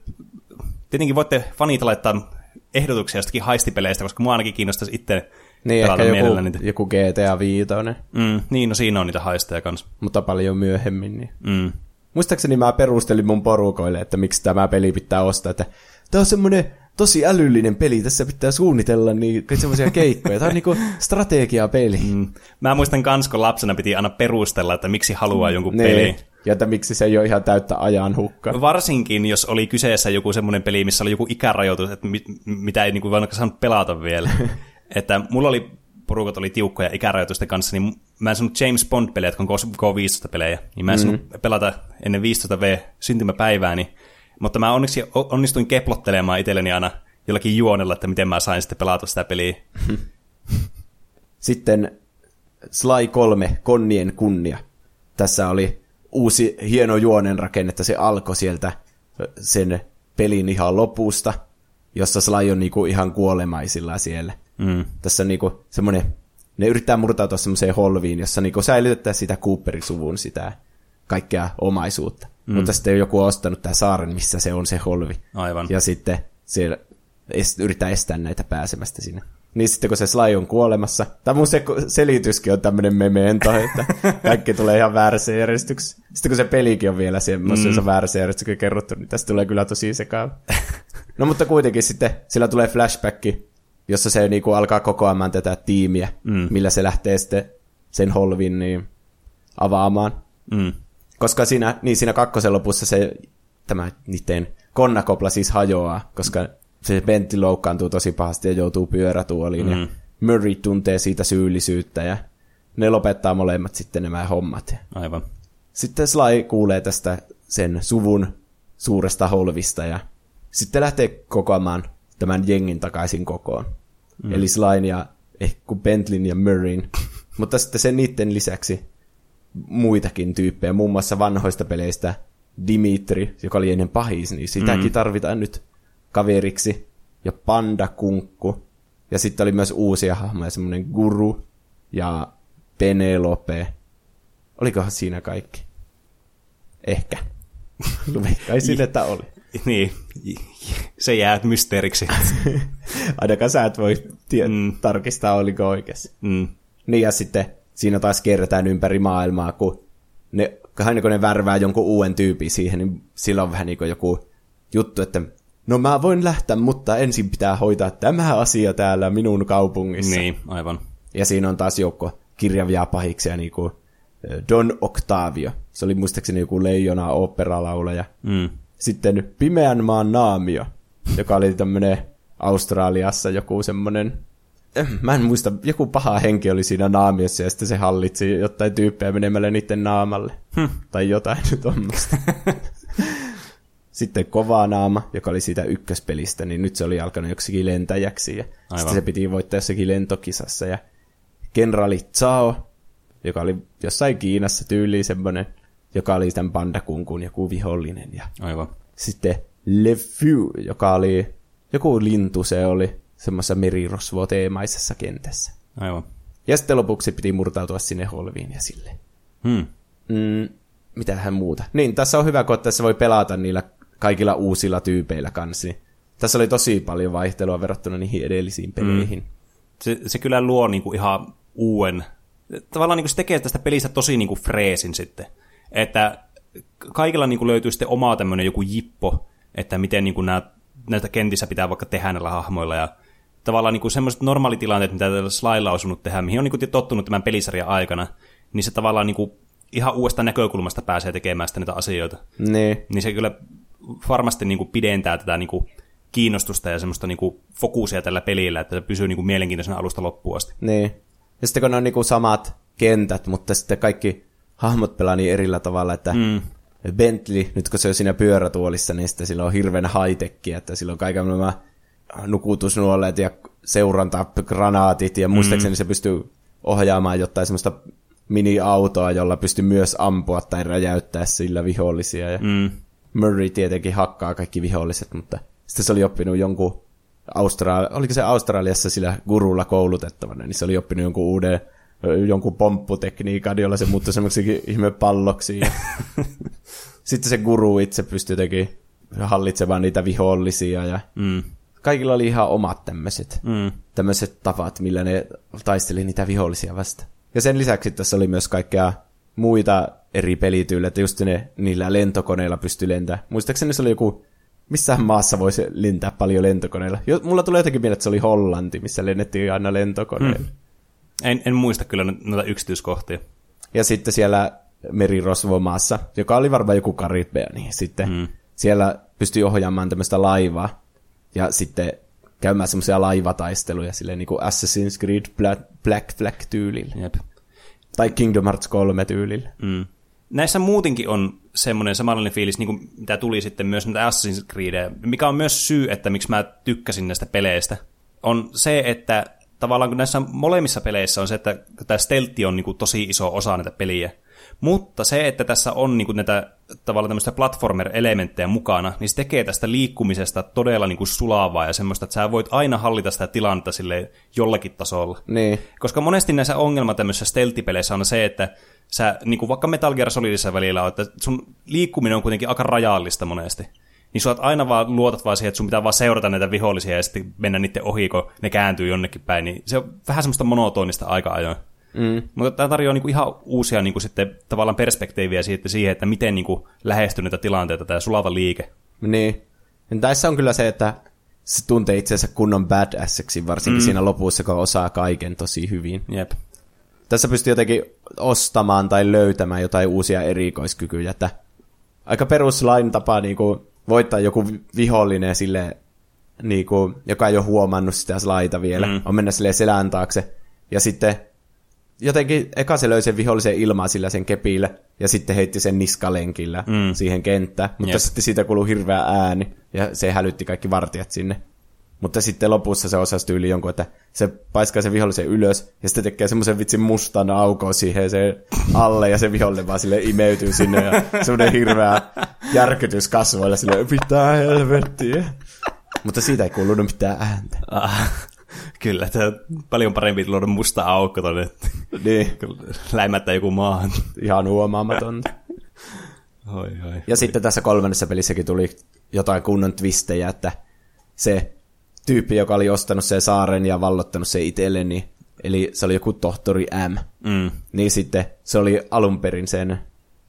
tietenkin voitte fanit laittaa ehdotuksia jostakin haistipeleistä, koska mua ainakin kiinnostaisi itse Niin, pelata ehkä joku, niitä. joku GTA 5, Mm, niin, no siinä on niitä haisteja kanssa. mutta paljon myöhemmin. Niin. Mm. Muistaakseni mä perustelin mun porukoille, että miksi tämä peli pitää ostaa, että tämä on semmoinen tosi älyllinen peli, tässä pitää suunnitella niin semmoisia keikkoja. Tämä on niinku strategiapeli. Mm. Mä muistan kans, kun lapsena piti aina perustella, että miksi haluaa jonkun Niin. peli. Ja että miksi se ei ole ihan täyttä ajan hukkaa. Varsinkin, jos oli kyseessä joku semmoinen peli, missä oli joku ikärajoitus, että mit, mitä ei niinku vaan saanut pelata vielä. että mulla oli porukat oli tiukkoja ikärajoitusten kanssa, niin mä en saanut James Bond-pelejä, jotka on K15-pelejä, niin mä en saanut pelata ennen 15V syntymäpäivääni. Mutta mä onneksi onnistuin keplottelemaan itselleni aina jollakin juonella, että miten mä sain sitten pelata sitä peliä. Sitten Sly 3, Konnien kunnia. Tässä oli uusi hieno juonen rakenne, että se alkoi sieltä sen pelin ihan lopusta, jossa Sly on niinku ihan kuolemaisilla siellä. Mm. Tässä on niinku semmoinen, ne yrittää murtautua semmoiseen holviin, jossa niinku säilytetään sitä Cooperin-suvun sitä kaikkea omaisuutta. Mm. Mutta sitten joku on ostanut tämän saaren, missä se on se holvi. Aivan. Ja sitten siellä est, yrittää estää näitä pääsemästä sinne. Niin sitten kun se Sly on kuolemassa, tai mun se, selityskin on tämmöinen memento, että kaikki tulee ihan väärässä järjestyksessä. Sitten kun se pelikin on vielä semmoisessa mm. väärässä järjestyksessä kerrottu, niin tästä tulee kyllä tosi sekaava. no mutta kuitenkin sitten sillä tulee flashbacki, jossa se niinku alkaa kokoamaan tätä tiimiä, mm. millä se lähtee sitten sen holvin niin avaamaan. Mm. Koska siinä, niin siinä kakkosen lopussa se, tämä niiden konnakopla siis hajoaa, koska se Bentley loukkaantuu tosi pahasti ja joutuu pyörätuoliin, mm. ja Murray tuntee siitä syyllisyyttä, ja ne lopettaa molemmat sitten nämä hommat. Aivan. Sitten Sly kuulee tästä sen suvun suuresta holvista, ja sitten lähtee kokoamaan tämän jengin takaisin kokoon. Mm. Eli Slyn ja ehkä Bentleyn ja Murrayn. Mutta sitten sen niiden lisäksi muitakin tyyppejä, muun muassa vanhoista peleistä Dimitri, joka oli ennen pahis, niin sitäkin mm. tarvitaan nyt kaveriksi. Ja Panda Kunkku. Ja sitten oli myös uusia hahmoja, semmoinen Guru ja Penelope. Olikohan siinä kaikki? Ehkä. Veikkaisin, että oli. Niin, se jää mysteeriksi. Ainakaan sä et voi tie- mm. tarkistaa, oliko oikeassa. Mm. Niin ja sitten siinä taas kierretään ympäri maailmaa, kun ne, aina kun ne värvää jonkun uuden tyypin siihen, niin sillä on vähän niin kuin joku juttu, että no mä voin lähteä, mutta ensin pitää hoitaa tämä asia täällä minun kaupungissa. Niin, aivan. Ja siinä on taas joukko kirjavia pahiksia, niin kuin Don Octavio. Se oli muistaakseni joku leijona oopperalaulaja. Mm. Sitten Pimeän maan naamio, joka oli tämmönen Australiassa joku semmonen eh, mä en muista, joku paha henki oli siinä naamiossa ja sitten se hallitsi jotain tyyppejä menemällä niiden naamalle. Hm. Tai jotain tuommoista. sitten kova naama, joka oli siitä ykköspelistä, niin nyt se oli alkanut joksikin lentäjäksi ja Aivan. sitten se piti voittaa jossakin lentokisassa. Ja kenraali Zhao, joka oli jossain Kiinassa tyyliin semmoinen, joka oli tämän pandakunkun joku vihollinen. Ja Aivan. sitten Le Fou, joka oli joku lintu, se oli semmoisessa merirosvo-teemaisessa kentässä. Aivan. Ja sitten lopuksi piti murtautua sinne holviin ja sille. Hmm. Mm, mitähän muuta. Niin, tässä on hyvä, kun tässä voi pelata niillä kaikilla uusilla tyypeillä kanssa. Tässä oli tosi paljon vaihtelua verrattuna niihin edellisiin peleihin. Mm. Se, se kyllä luo niinku ihan uuden... Tavallaan niinku se tekee tästä pelistä tosi niinku freesin sitten. Että kaikilla niinku löytyy sitten oma tämmöinen joku jippo, että miten niinku nää, näitä kentissä pitää vaikka tehdä näillä hahmoilla. Ja tavallaan niinku semmoiset normaalitilanteet, mitä tällä Slylla on osunut tehdä, mihin on niinku tottunut tämän pelisarjan aikana, niin se tavallaan niinku ihan uudesta näkökulmasta pääsee tekemään sitä niitä asioita. Niin. Niin se kyllä varmasti niinku pidentää tätä niinku kiinnostusta ja semmoista niinku fokusia tällä pelillä, että se pysyy niinku mielenkiintoisena alusta loppuun asti. Niin. Ja sitten kun ne on niinku samat kentät, mutta sitten kaikki hahmot pelaa niin erillä tavalla, että mm. Bentley, nyt kun se on siinä pyörätuolissa, niin sitten sillä on hirveän high että sillä on kaiken nämä nukutusnuolet ja seurantagranaatit, ja muistaakseni mm. se pystyy ohjaamaan jotain semmoista mini-autoa, jolla pystyy myös ampua tai räjäyttää sillä vihollisia. Ja Mm. Murray tietenkin hakkaa kaikki viholliset, mutta sitten se oli oppinut jonkun Australia, oliko se Australiassa sillä gurulla koulutettavana, niin se oli oppinut jonkun uuden jonkun pompputekniikan, jolla se muuttui semmoiseksi ihme palloksi. Sitten se guru itse pystyi jotenkin hallitsemaan niitä vihollisia ja Mm. kaikilla oli ihan omat tämmöiset, Mm. tämmöiset tavat, millä ne taisteli niitä vihollisia vastaan. Ja sen lisäksi tässä oli myös kaikkea muita eri pelityylejä, että just ne niillä lentokoneilla pystyi lentämään. Muistaakseni se oli joku, missään maassa voisi lentää paljon lentokoneilla. Jo, mulla tulee jotenkin mieleen, että se oli Hollanti, missä lennettiin aina lentokoneilla. Hmm. En, en muista kyllä no- noita yksityiskohtia. Ja sitten siellä merirosvomaassa, joka oli varmaan joku Karibea, niin sitten Mm. siellä pystyi ohjaamaan tämmöistä laivaa ja sitten käymään semmoisia laivataisteluja silleen niin kuin Assassin's Creed Black, Black Flag tyylillä. Jep. Tai Kingdom Hearts 3 tyylillä. Mm. Näissä muutenkin on semmoinen samanlainen fiilis, niin kuin mitä tuli sitten myös näitä Assassin's Creedejä, mikä on myös syy, että miksi mä tykkäsin näistä peleistä, on se, että tavallaan kun näissä molemmissa peleissä on se, että tämä stealth on niin kuin tosi iso osa näitä peliä, mutta se, että tässä on niin kuin näitä tavallaan tämmöistä platformer-elementtejä mukana, niin se tekee tästä liikkumisesta todella niin kuin sulavaa ja semmoista, että sä voit aina hallita sitä tilannetta sille jollakin tasolla. Niin. Koska monesti näissä ongelma tämmöisissä stealth-peleissä on se, että sä, niin kuin vaikka Metal Gear Solidissa välillä on, että sun liikkuminen on kuitenkin aika rajallista monesti. Niin sä oot aina vaan luotat vaan siihen, että sun pitää vaan seurata näitä vihollisia ja sitten mennä niiden ohi, kun ne kääntyy jonnekin päin. Niin se on vähän semmoista monotonista aika ajoin. Mm. Mutta tämä tarjoaa niinku ihan uusia niinku sitten, tavallaan perspektiiviä siitä, siihen, että miten niinku lähestyy näitä tilanteita, tämä sulava liike. Niin. Ja tässä on kyllä se, että se tuntee itsensä kunnon badasseksi, varsinkin mm. siinä lopussa, kun osaa kaiken tosi hyvin. Jep. Tässä pystyy jotenkin ostamaan tai löytämään jotain uusia erikoiskykyjä, että aika peruslain tapa niin kuin, voittaa joku vi- vihollinen sille, niin kuin, joka ei ole huomannut sitä slaita vielä, Mm. on mennä sille selän taakse, ja sitten jotenkin eka se löi sen vihollisen ilmaa sillä sen kepillä, ja sitten heitti sen niskalenkillä Mm. mm. siihen kenttään, mutta Jep. sitten siitä kuului hirveä ääni, ja se hälytti kaikki vartijat sinne. Mutta sitten lopussa se osasi tyyli jonkun, että se paiskaa sen vihollisen ylös, ja sitten tekee semmoisen vitsin mustan aukon siihen se alle, ja se vihollinen vaan sille imeytyy sinne, ja semmoinen hirveä järkytys kasvoilla sille, mitä helvettiä. Mutta siitä ei kuulunut mitään ääntä. Ah, kyllä, tämä on paljon parempi luoda musta aukko tuonne, Niin, läimättä joku maahan. ihan huomaamatonta. Oi, oi. Ja sitten tässä kolmannessa pelissäkin tuli jotain kunnon twistejä, että se tyyppi, joka oli ostanut sen saaren ja vallottanut sen itselle, niin, eli se oli joku tohtori M, Mm. niin sitten se oli alun perin sen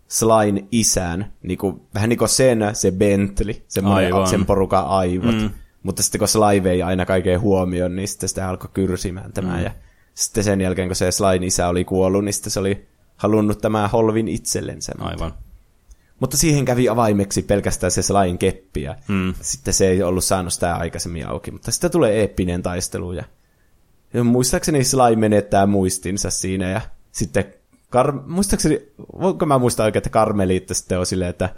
Slain isän, niin kuin, vähän niin kuin sen, se Bentley, semmoinen, Aivan. sen porukan aivot. Mm. Mm. Mutta sitten kun Sly vei aina kaiken huomioon, niin sitten sitä alkoi kyrsimään tämä. Mm. Ja sitten sen jälkeen, kun se Slain isä oli kuollut, niin sitten se oli halunnut tämä holvin itsellensä. Aivan. Mutta siihen kävi avaimeksi pelkästään se Slain keppi, ja Mm. sitten se ei ollut saanut sitä aikaisemmin auki. Mutta sitten tulee eeppinen taistelu, ja, ja muistaakseni Sly menettää muistinsa siinä, ja sitten, Kar- muistaakseni, voinko mä muistaa oikein, että Karmeliitta sitten on silleen, että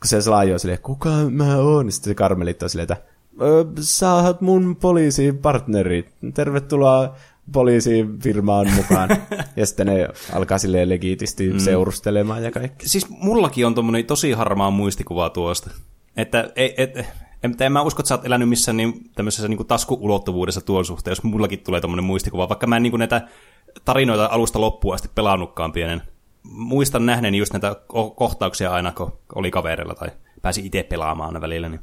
kun se Sly on silleen, kuka mä oon, niin sitten se Karmeliitta on silleen, että "Ö, sä oot mun poliisipartneri, tervetuloa poliisifirmaan mukaan. ja sitten ne alkaa silleen legitisti mm. seurustelemaan ja kaikki. Siis mullakin on tommonen tosi harmaa muistikuva tuosta. Että ei, et, en, en mä usko, että sä oot elänyt missään niin, tämmöisessä niin taskuulottuvuudessa tuon suhteen, jos mullakin tulee tommonen muistikuva, vaikka mä en niin näitä tarinoita alusta loppuun asti pelannutkaan pienen. Muistan nähneeni just näitä ko- kohtauksia aina, kun oli kaverilla tai pääsi itse pelaamaan aina välillä. Niin.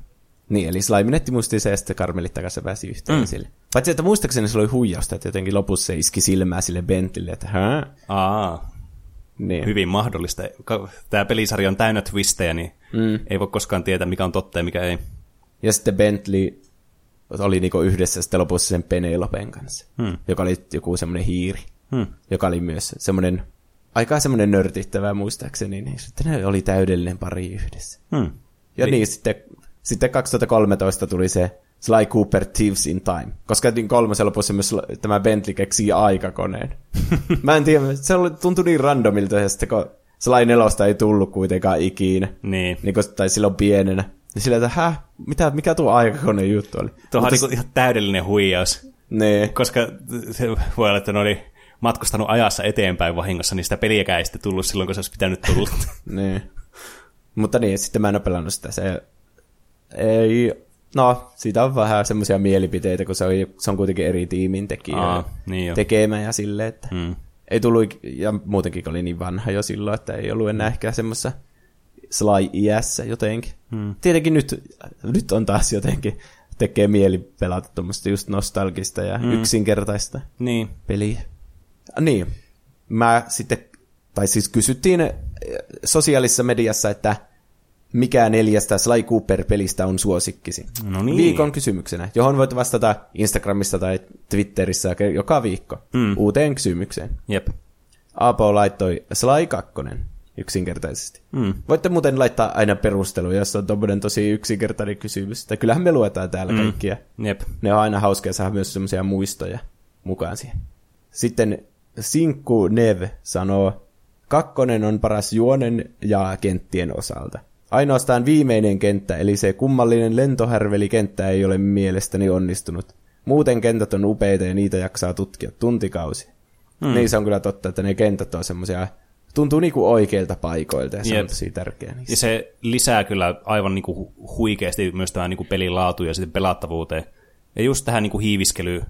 Niin, eli Sly menetti muistiin se, ja sitten Karmelitta kanssa pääsi yhteen mm. sille. Paitsi, että muistaakseni se oli huijausta, että jotenkin lopussa se iski silmää sille Bentlille, että hää? Aa, Niin. hyvin mahdollista. Tämä pelisarja on täynnä twistejä, niin mm. ei voi koskaan tietää, mikä on totta ja mikä ei. Ja sitten Bentley oli niinku yhdessä sitten lopussa sen Penelopen kanssa, Hmm. joka oli joku semmoinen hiiri, Hmm. joka oli myös semmoinen, aika semmoinen nörtittävä muistaakseni, niin sitten ne oli täydellinen pari yhdessä. Hmm. Ja niin, niin sitten, sitten 2013 tuli se Sly Cooper Thieves in Time, koska niin kolmosen lopussa myös tämä Bentley keksii aikakoneen. Mä en tiedä, se oli, tuntui niin randomilta, ja sitten kun Sly nelosta ei tullut kuitenkaan ikinä, Niin. niin kun, tai silloin pienenä, niin sillä, että häh, mitä, mikä tuo aikakone juttu oli? Tuohan on Mutta niinku ihan täydellinen huijaus, niin, koska se voi olla, että ne oli matkustanut ajassa eteenpäin vahingossa, niin sitä peliäkään ei sitten tullut silloin, kun se olisi pitänyt tulla. niin. Mutta niin, sitten mä en ole pelannut sitä. Se ei, no, siitä on vähän semmoisia mielipiteitä, kun se on, se on kuitenkin eri tiimin tekijä, Aa, niin jo. tekemä ja silleen, että Hmm. ei tullut, ja muutenkin oli niin vanha jo silloin, että ei ollut enää ehkä semmoisessa Sly iässä jotenkin. Hmm. Tietenkin nyt, nyt on taas jotenkin tekee mieli pelata tuommoista just nostalgista ja mm. yksinkertaista Niin. peliä. Niin, mä sitten, tai siis kysyttiin eh, sosiaalisessa mediassa, että mikä neljästä Sly Cooper-pelistä on suosikkisi. No niin. Viikon kysymyksenä, johon voit vastata Instagramissa tai Twitterissä joka viikko mm. uuteen kysymykseen. Jep. Aapo laittoi Sly 2 yksinkertaisesti. Mm. Voitte muuten laittaa aina perusteluja, jos on tommonen tosi yksinkertainen kysymys. Tai kyllähän me luetaan täällä mm. kaikkia. Jep. Ne on aina hauskaa saada myös semmoisia muistoja mukaan siihen. Sitten Sinkku Nev sanoo, kakkonen on paras juonen ja kenttien osalta. Ainoastaan viimeinen kenttä, eli se kummallinen lentohärvelikenttä ei ole mielestäni onnistunut. Muuten kentät on upeita ja niitä jaksaa tutkia tuntikausi. Mm. Niin se on kyllä totta, että ne kentät on semmoisia, tuntuu niinku oikeilta paikoilta ja se Jep. on tosi tärkeä niissä. Ja se lisää kyllä aivan niinku huikeasti myös tähän niinku pelin laatuun ja sitten pelattavuuteen. Ja just tähän niinku hiiviskelyyn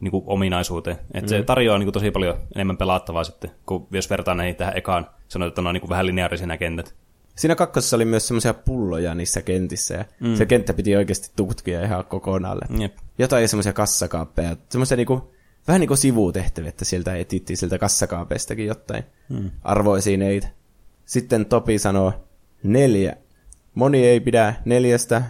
niinku ominaisuuteen. Että se tarjoaa niinku tosi paljon enemmän pelattavaa sitten, kun jos vertaa näihin tähän ekaan, sanoit, että ne on niinku vähän lineaarisia nämä kentät. Siinä kakkosessa oli myös semmoisia pulloja niissä kentissä ja mm. se kenttä piti oikeasti tutkia ihan kokonaan. läpi. Jep. Jotain semmoisia kassakaappeja, semmoisia niinku, vähän niin kuin sivutehtäviä, että sieltä etittiin sieltä kassakaapeistakin jotain mm. arvoesineitä. Sitten Topi sanoo neljä. Moni ei pidä neljästä,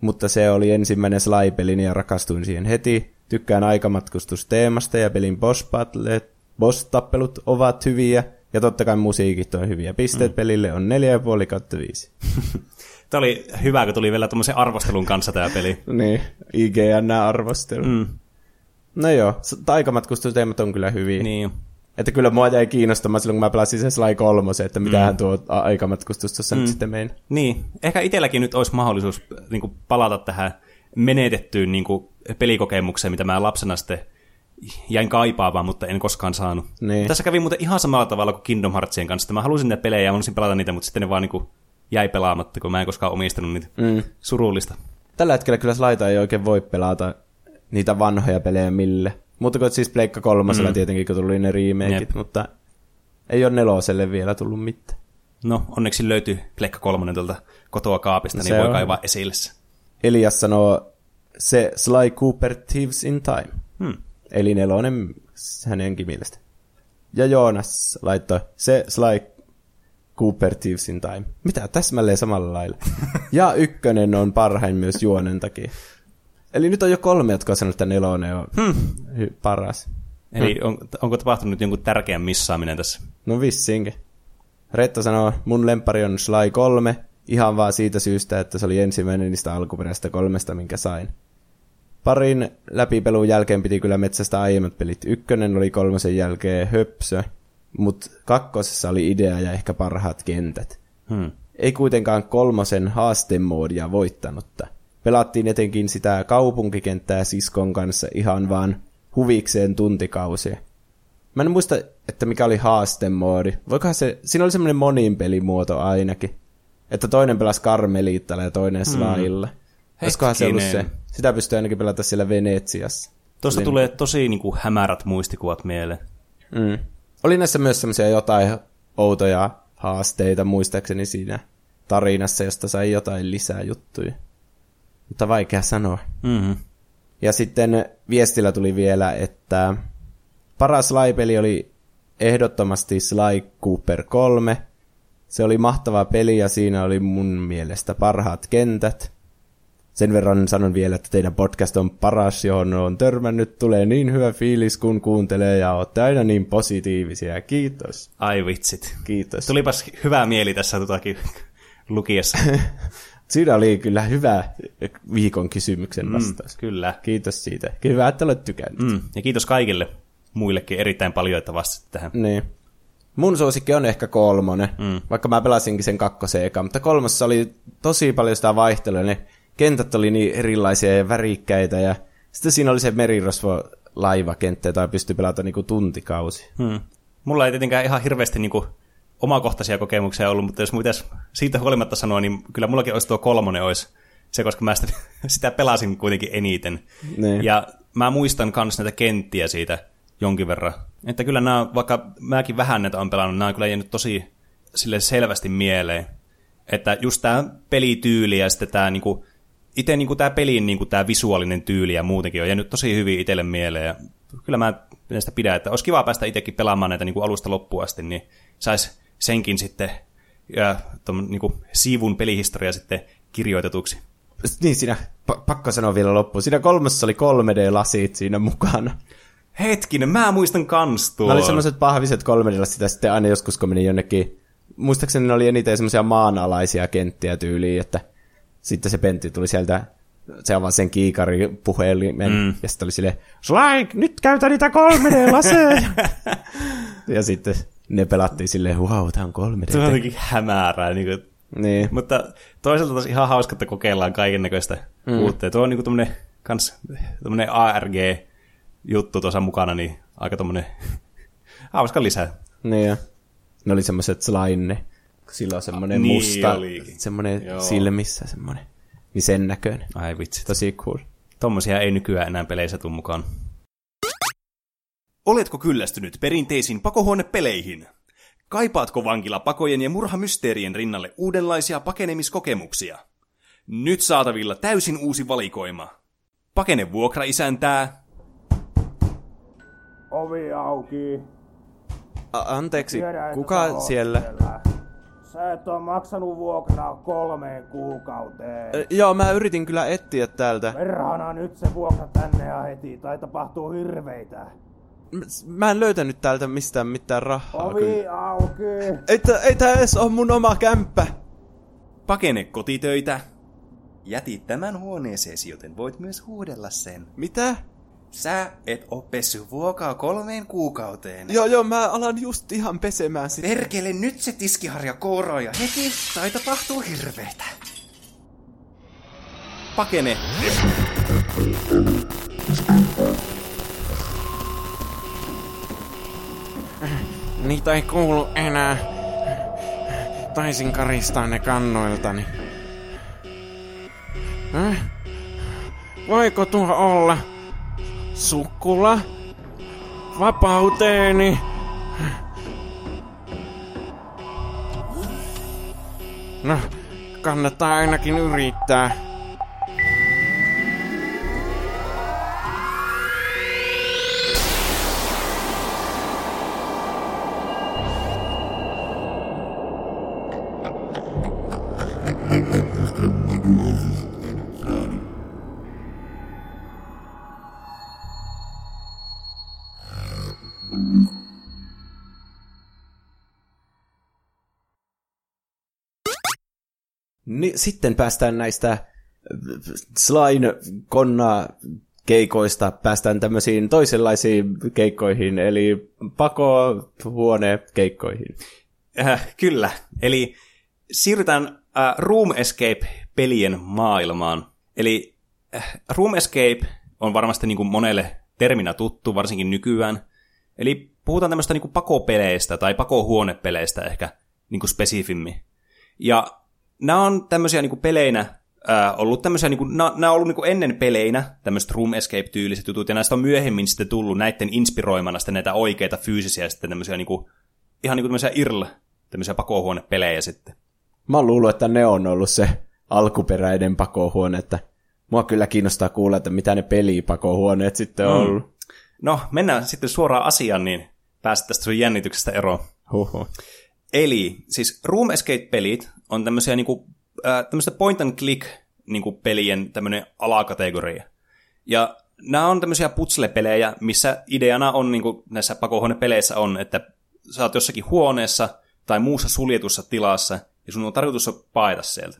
mutta se oli ensimmäinen Sly-pelini ja rakastuin siihen heti. Tykkään aikamatkustusteemasta ja pelin boss, battle, boss-tappelut ovat hyviä. Ja totta kai musiikit on hyviä. Pisteet mm. pelille on 4,5 kautta 5. Tämä oli hyvä, kun tuli vielä tuommoisen arvostelun kanssa tämä peli. niin, IGN-arvostelu. Mm. No joo, s- aikamatkustusteemat on kyllä hyviä. Niin. Että kyllä mua jäi kiinnostamaan silloin, kun mä pelasin se Sly 3, että mitähän tuo a- aikamatkustus tuossa mm. nyt sitten mein. Niin, ehkä itselläkin nyt olisi mahdollisuus niin kuin palata tähän menetettyyn niin kuin pelikokemukseen, mitä mä lapsena sitten jäin kaipaamaan, mutta en koskaan saanut. Niin. Tässä kävi muuten ihan samalla tavalla kuin Kingdom Heartsien kanssa, että mä halusin niitä pelejä ja halusin pelata niitä, mutta sitten ne vaan niin jäi pelaamatta, kun mä en koskaan omistanut niitä. Mm. Surullista. Tällä hetkellä kyllä Slyta ei oikein voi pelata niitä vanhoja pelejä mille. Mutta kun siis Pleikka kolmosella mm. tietenkin, kun tuli ne remakeit, Jep. mutta ei ole neloselle vielä tullut mitään. No, onneksi löytyy Pleikka kolmonen tuolta kotoa kaapista, No niin voi on. kaivaa esille se. Elias sanoo, se Sly Cooper Thieves in Time. Hmm. Eli nelonen hänenkin mielestä. Ja Joonas laittoi, se Sly Cooper Thieves in Time. Mitä? Täsmälleen samalla lailla. ja ykkönen on parhain myös juonen takia. Eli nyt on jo kolme, jotka on sanonut, että nelonen on hmm. paras. Eli on, onko tapahtunut jonkun tärkeän missaaminen tässä? No vissiinkin. Retta sanoo, mun lempari on Sly 3, ihan vaan siitä syystä, että se oli ensimmäinen niistä alkuperäistä kolmesta, minkä sain. Parin läpipelun jälkeen piti kyllä metsästä aiemmat pelit. Ykkönen oli kolmosen jälkeen höpsö, mutta kakkosessa oli idea ja ehkä parhaat kentät. Hmm. Ei kuitenkaan kolmosen haastemoodia voittanutta. Pelattiin etenkin sitä kaupunkikenttää siskon kanssa ihan vaan huvikseen tuntikausia. Mä en muista, että mikä oli haastemoodi. Voikohan se, siinä oli semmoinen monin pelimuoto ainakin. Että toinen pelasi Karmeliittalla ja toinen Slailla. Mm. Olisikohan se ollut se? Sitä pystyy ainakin pelata siellä Venetsiassa. Tuosta Oli- tulee tosi niin kuin, hämärät muistikuvat mieleen. Mm. Oli näissä myös semmoisia jotain outoja haasteita muistaakseni siinä tarinassa, josta sai jotain lisää juttuja. Mutta vaikea sanoa. Mm-hmm. Ja sitten viestillä tuli vielä, että paras Sly-peli oli ehdottomasti Sly Cooper 3. Se oli mahtava peli ja siinä oli mun mielestä parhaat kentät. Sen verran sanon vielä, että teidän podcast on paras, johon on törmännyt. Tulee niin hyvä fiilis, kun kuuntelee ja olette aina niin positiivisia. Kiitos. Ai vitsit. Kiitos. Tulipas hyvä mieli tässä totakin lukiessa. Siinä oli kyllä hyvä viikon kysymyksen vastaus. Mm, kyllä. Kiitos siitä. Hyvä, että olet tykännyt. Mm. Ja kiitos kaikille muillekin erittäin paljon, että vastasit tähän. Niin. Mun suosikki on ehkä kolmonen, mm. vaikka mä pelasinkin sen kakkosen eka, mutta kolmossa oli tosi paljon sitä vaihtelua. Ne kentät oli niin erilaisia ja värikkäitä ja sitten siinä oli se merirosvo laivakenttä, jota pystyi pelata niinku tuntikausi. Hmm. Mulla ei tietenkään ihan hirveästi niin kuin, omakohtaisia kokemuksia ollut, mutta jos pitäisi siitä huolimatta sanoa, niin kyllä mullakin olisi tuo kolmonen olisi se, koska mä sitä, sitä pelasin kuitenkin eniten. Niin. Ja mä muistan myös näitä kenttiä siitä jonkin verran. Että kyllä nämä, vaikka mäkin vähän näitä on pelannut, nämä on kyllä jäänyt tosi sille selvästi mieleen. Että just tämä pelityyli ja sitten tämä niinku, itse niin tämä pelin niin tämä visuaalinen tyyli ja muutenkin on jäänyt tosi hyvin itselle mieleen. Ja kyllä mä sitä pidän, että olisi kiva päästä itsekin pelaamaan näitä niin kuin alusta loppuun asti, niin saisi senkin sitten ja ton, niin kuin siivun pelihistoria sitten kirjoitetuksi. Niin, siinä pakko sanoa vielä loppuun. Siinä kolmessa oli 3D-lasit siinä mukana. Hetkinen, mä muistan kans tuo. Ne oli semmoiset pahviset 3D-lasit, sitten aina joskus kun meni jonnekin, muistaakseni ne oli eniten semmoisia maanalaisia kenttiä tyyliin, että sitten se Pentti tuli sieltä se avasi sen kiikari puhelimen, mm. ja sitten oli silleen, Slike, nyt käytä niitä 3D-laseja! ja sitten ne pelattiin silleen, wow, tää on 3D. Se on jotenkin hämärää. Niin, kuin, niin. Mutta toisaalta taas ihan hauska, että kokeillaan kaiken näköistä mm. uutta. Ja tuo on niin tämmöinen kans, ARG-juttu tuossa mukana, niin aika tommonen hauska lisää. Niin ja. Ne oli semmoiset slime, sillä on semmoinen niin musta, olikin. semmoinen Joo. silmissä semmoinen. Niin sen näköinen. Ai vitsi. Tosi cool. Tommosia ei nykyään enää peleissä tule mukaan. Oletko kyllästynyt perinteisiin pakohuonepeleihin? Kaipaatko vankilapakojen ja murhamysteerien rinnalle uudenlaisia pakenemiskokemuksia? Nyt saatavilla täysin uusi valikoima. Pakene vuokraisäntää. Ovi auki. A- anteeksi, kuka siellä? siellä? Sä et oo maksanut vuokraa kolmeen kuukauteen. E, joo, mä yritin kyllä etsiä täältä. Perhana nyt se vuokra tänne ja heti, tai tapahtuu hirveitä. Mä en löytänyt täältä mistään mitään rahaa. Ovi kyllä. auki. Ei, t- ei tää edes ole mun oma kämppä. Pakene kotitöitä. Jätit tämän huoneeseesi, joten voit myös huudella sen. Mitä? Sä et oo pessy vuokaa kolmeen kuukauteen. Joo, joo, mä alan just ihan pesemään sitä. Perkele, nyt se tiskiharja kouroo ja heti tai tapahtuu hirveetä. Pakene. Niitä ei kuulu enää. Taisin karistaa ne kannoiltani. Äh? Voiko tuo olla? Sukkula? Vapauteeni! No, kannattaa ainakin yrittää. Niin, sitten päästään näistä Slain konna keikoista päästään tämmöisiin toisenlaisiin keikkoihin, eli pakohuone keikkoihin. Äh, kyllä, eli siirrytään äh, Room Escape-pelien maailmaan. Eli äh, Room Escape on varmasti niin kuin monelle terminä tuttu, varsinkin nykyään. Eli puhutaan tämmöistä niin kuin pakopeleistä tai pakohuonepeleistä ehkä niin kuin spesifimmin. Ja nämä on tämmöisiä niin kuin peleinä ää, ollut tämmöisiä, niin kuin, nämä, on ollut niin kuin ennen peleinä tämmöiset room escape-tyyliset jutut, ja näistä on myöhemmin sitten tullut näiden inspiroimana sitten näitä oikeita fyysisiä sitten tämmöisiä niin kuin, ihan niin kuin tämmöisiä IRL, tämmöisiä pakohuonepelejä sitten. Mä luullut, että ne on ollut se alkuperäinen pakohuone, että mua kyllä kiinnostaa kuulla, että mitä ne pelipakohuoneet sitten on mm. ollut. No, mennään sitten suoraan asiaan, niin pääset tästä sun jännityksestä eroon. Huhhuh. Eli siis Room Escape-pelit on tämmöisiä niinku, äh, tämmöistä point and click niinku, pelien tämmöinen alakategoria. Ja nämä on tämmöisiä putslepelejä, missä ideana on niinku, näissä pakohuonepeleissä on, että sä oot jossakin huoneessa tai muussa suljetussa tilassa, ja sun on tarkoitus paeta sieltä.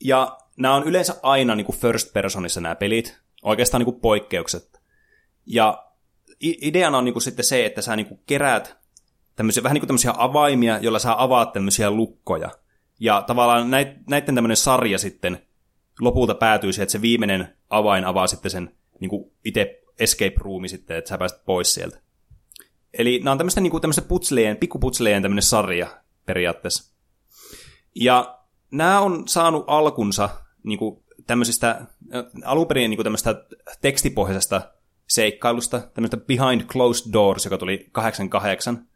Ja nämä on yleensä aina niinku first personissa nämä pelit, oikeastaan niinku poikkeukset. Ja ideana on niinku sitten se, että sä niinku keräät tämmöisiä, vähän niin kuin tämmöisiä avaimia, joilla saa avaat tämmöisiä lukkoja. Ja tavallaan näiden tämmöinen sarja sitten lopulta päätyy siihen, että se viimeinen avain avaa sitten sen niin kuin itse escape roomi sitten, että sä pääset pois sieltä. Eli nämä on tämmöistä niin kuin tämmöistä putsleen, pikkuputsleen tämmöinen sarja periaatteessa. Ja nämä on saanut alkunsa niin kuin tämmöisistä, alun perin niin tämmöistä tekstipohjaisesta seikkailusta, tämmöistä Behind Closed Doors, joka tuli 88.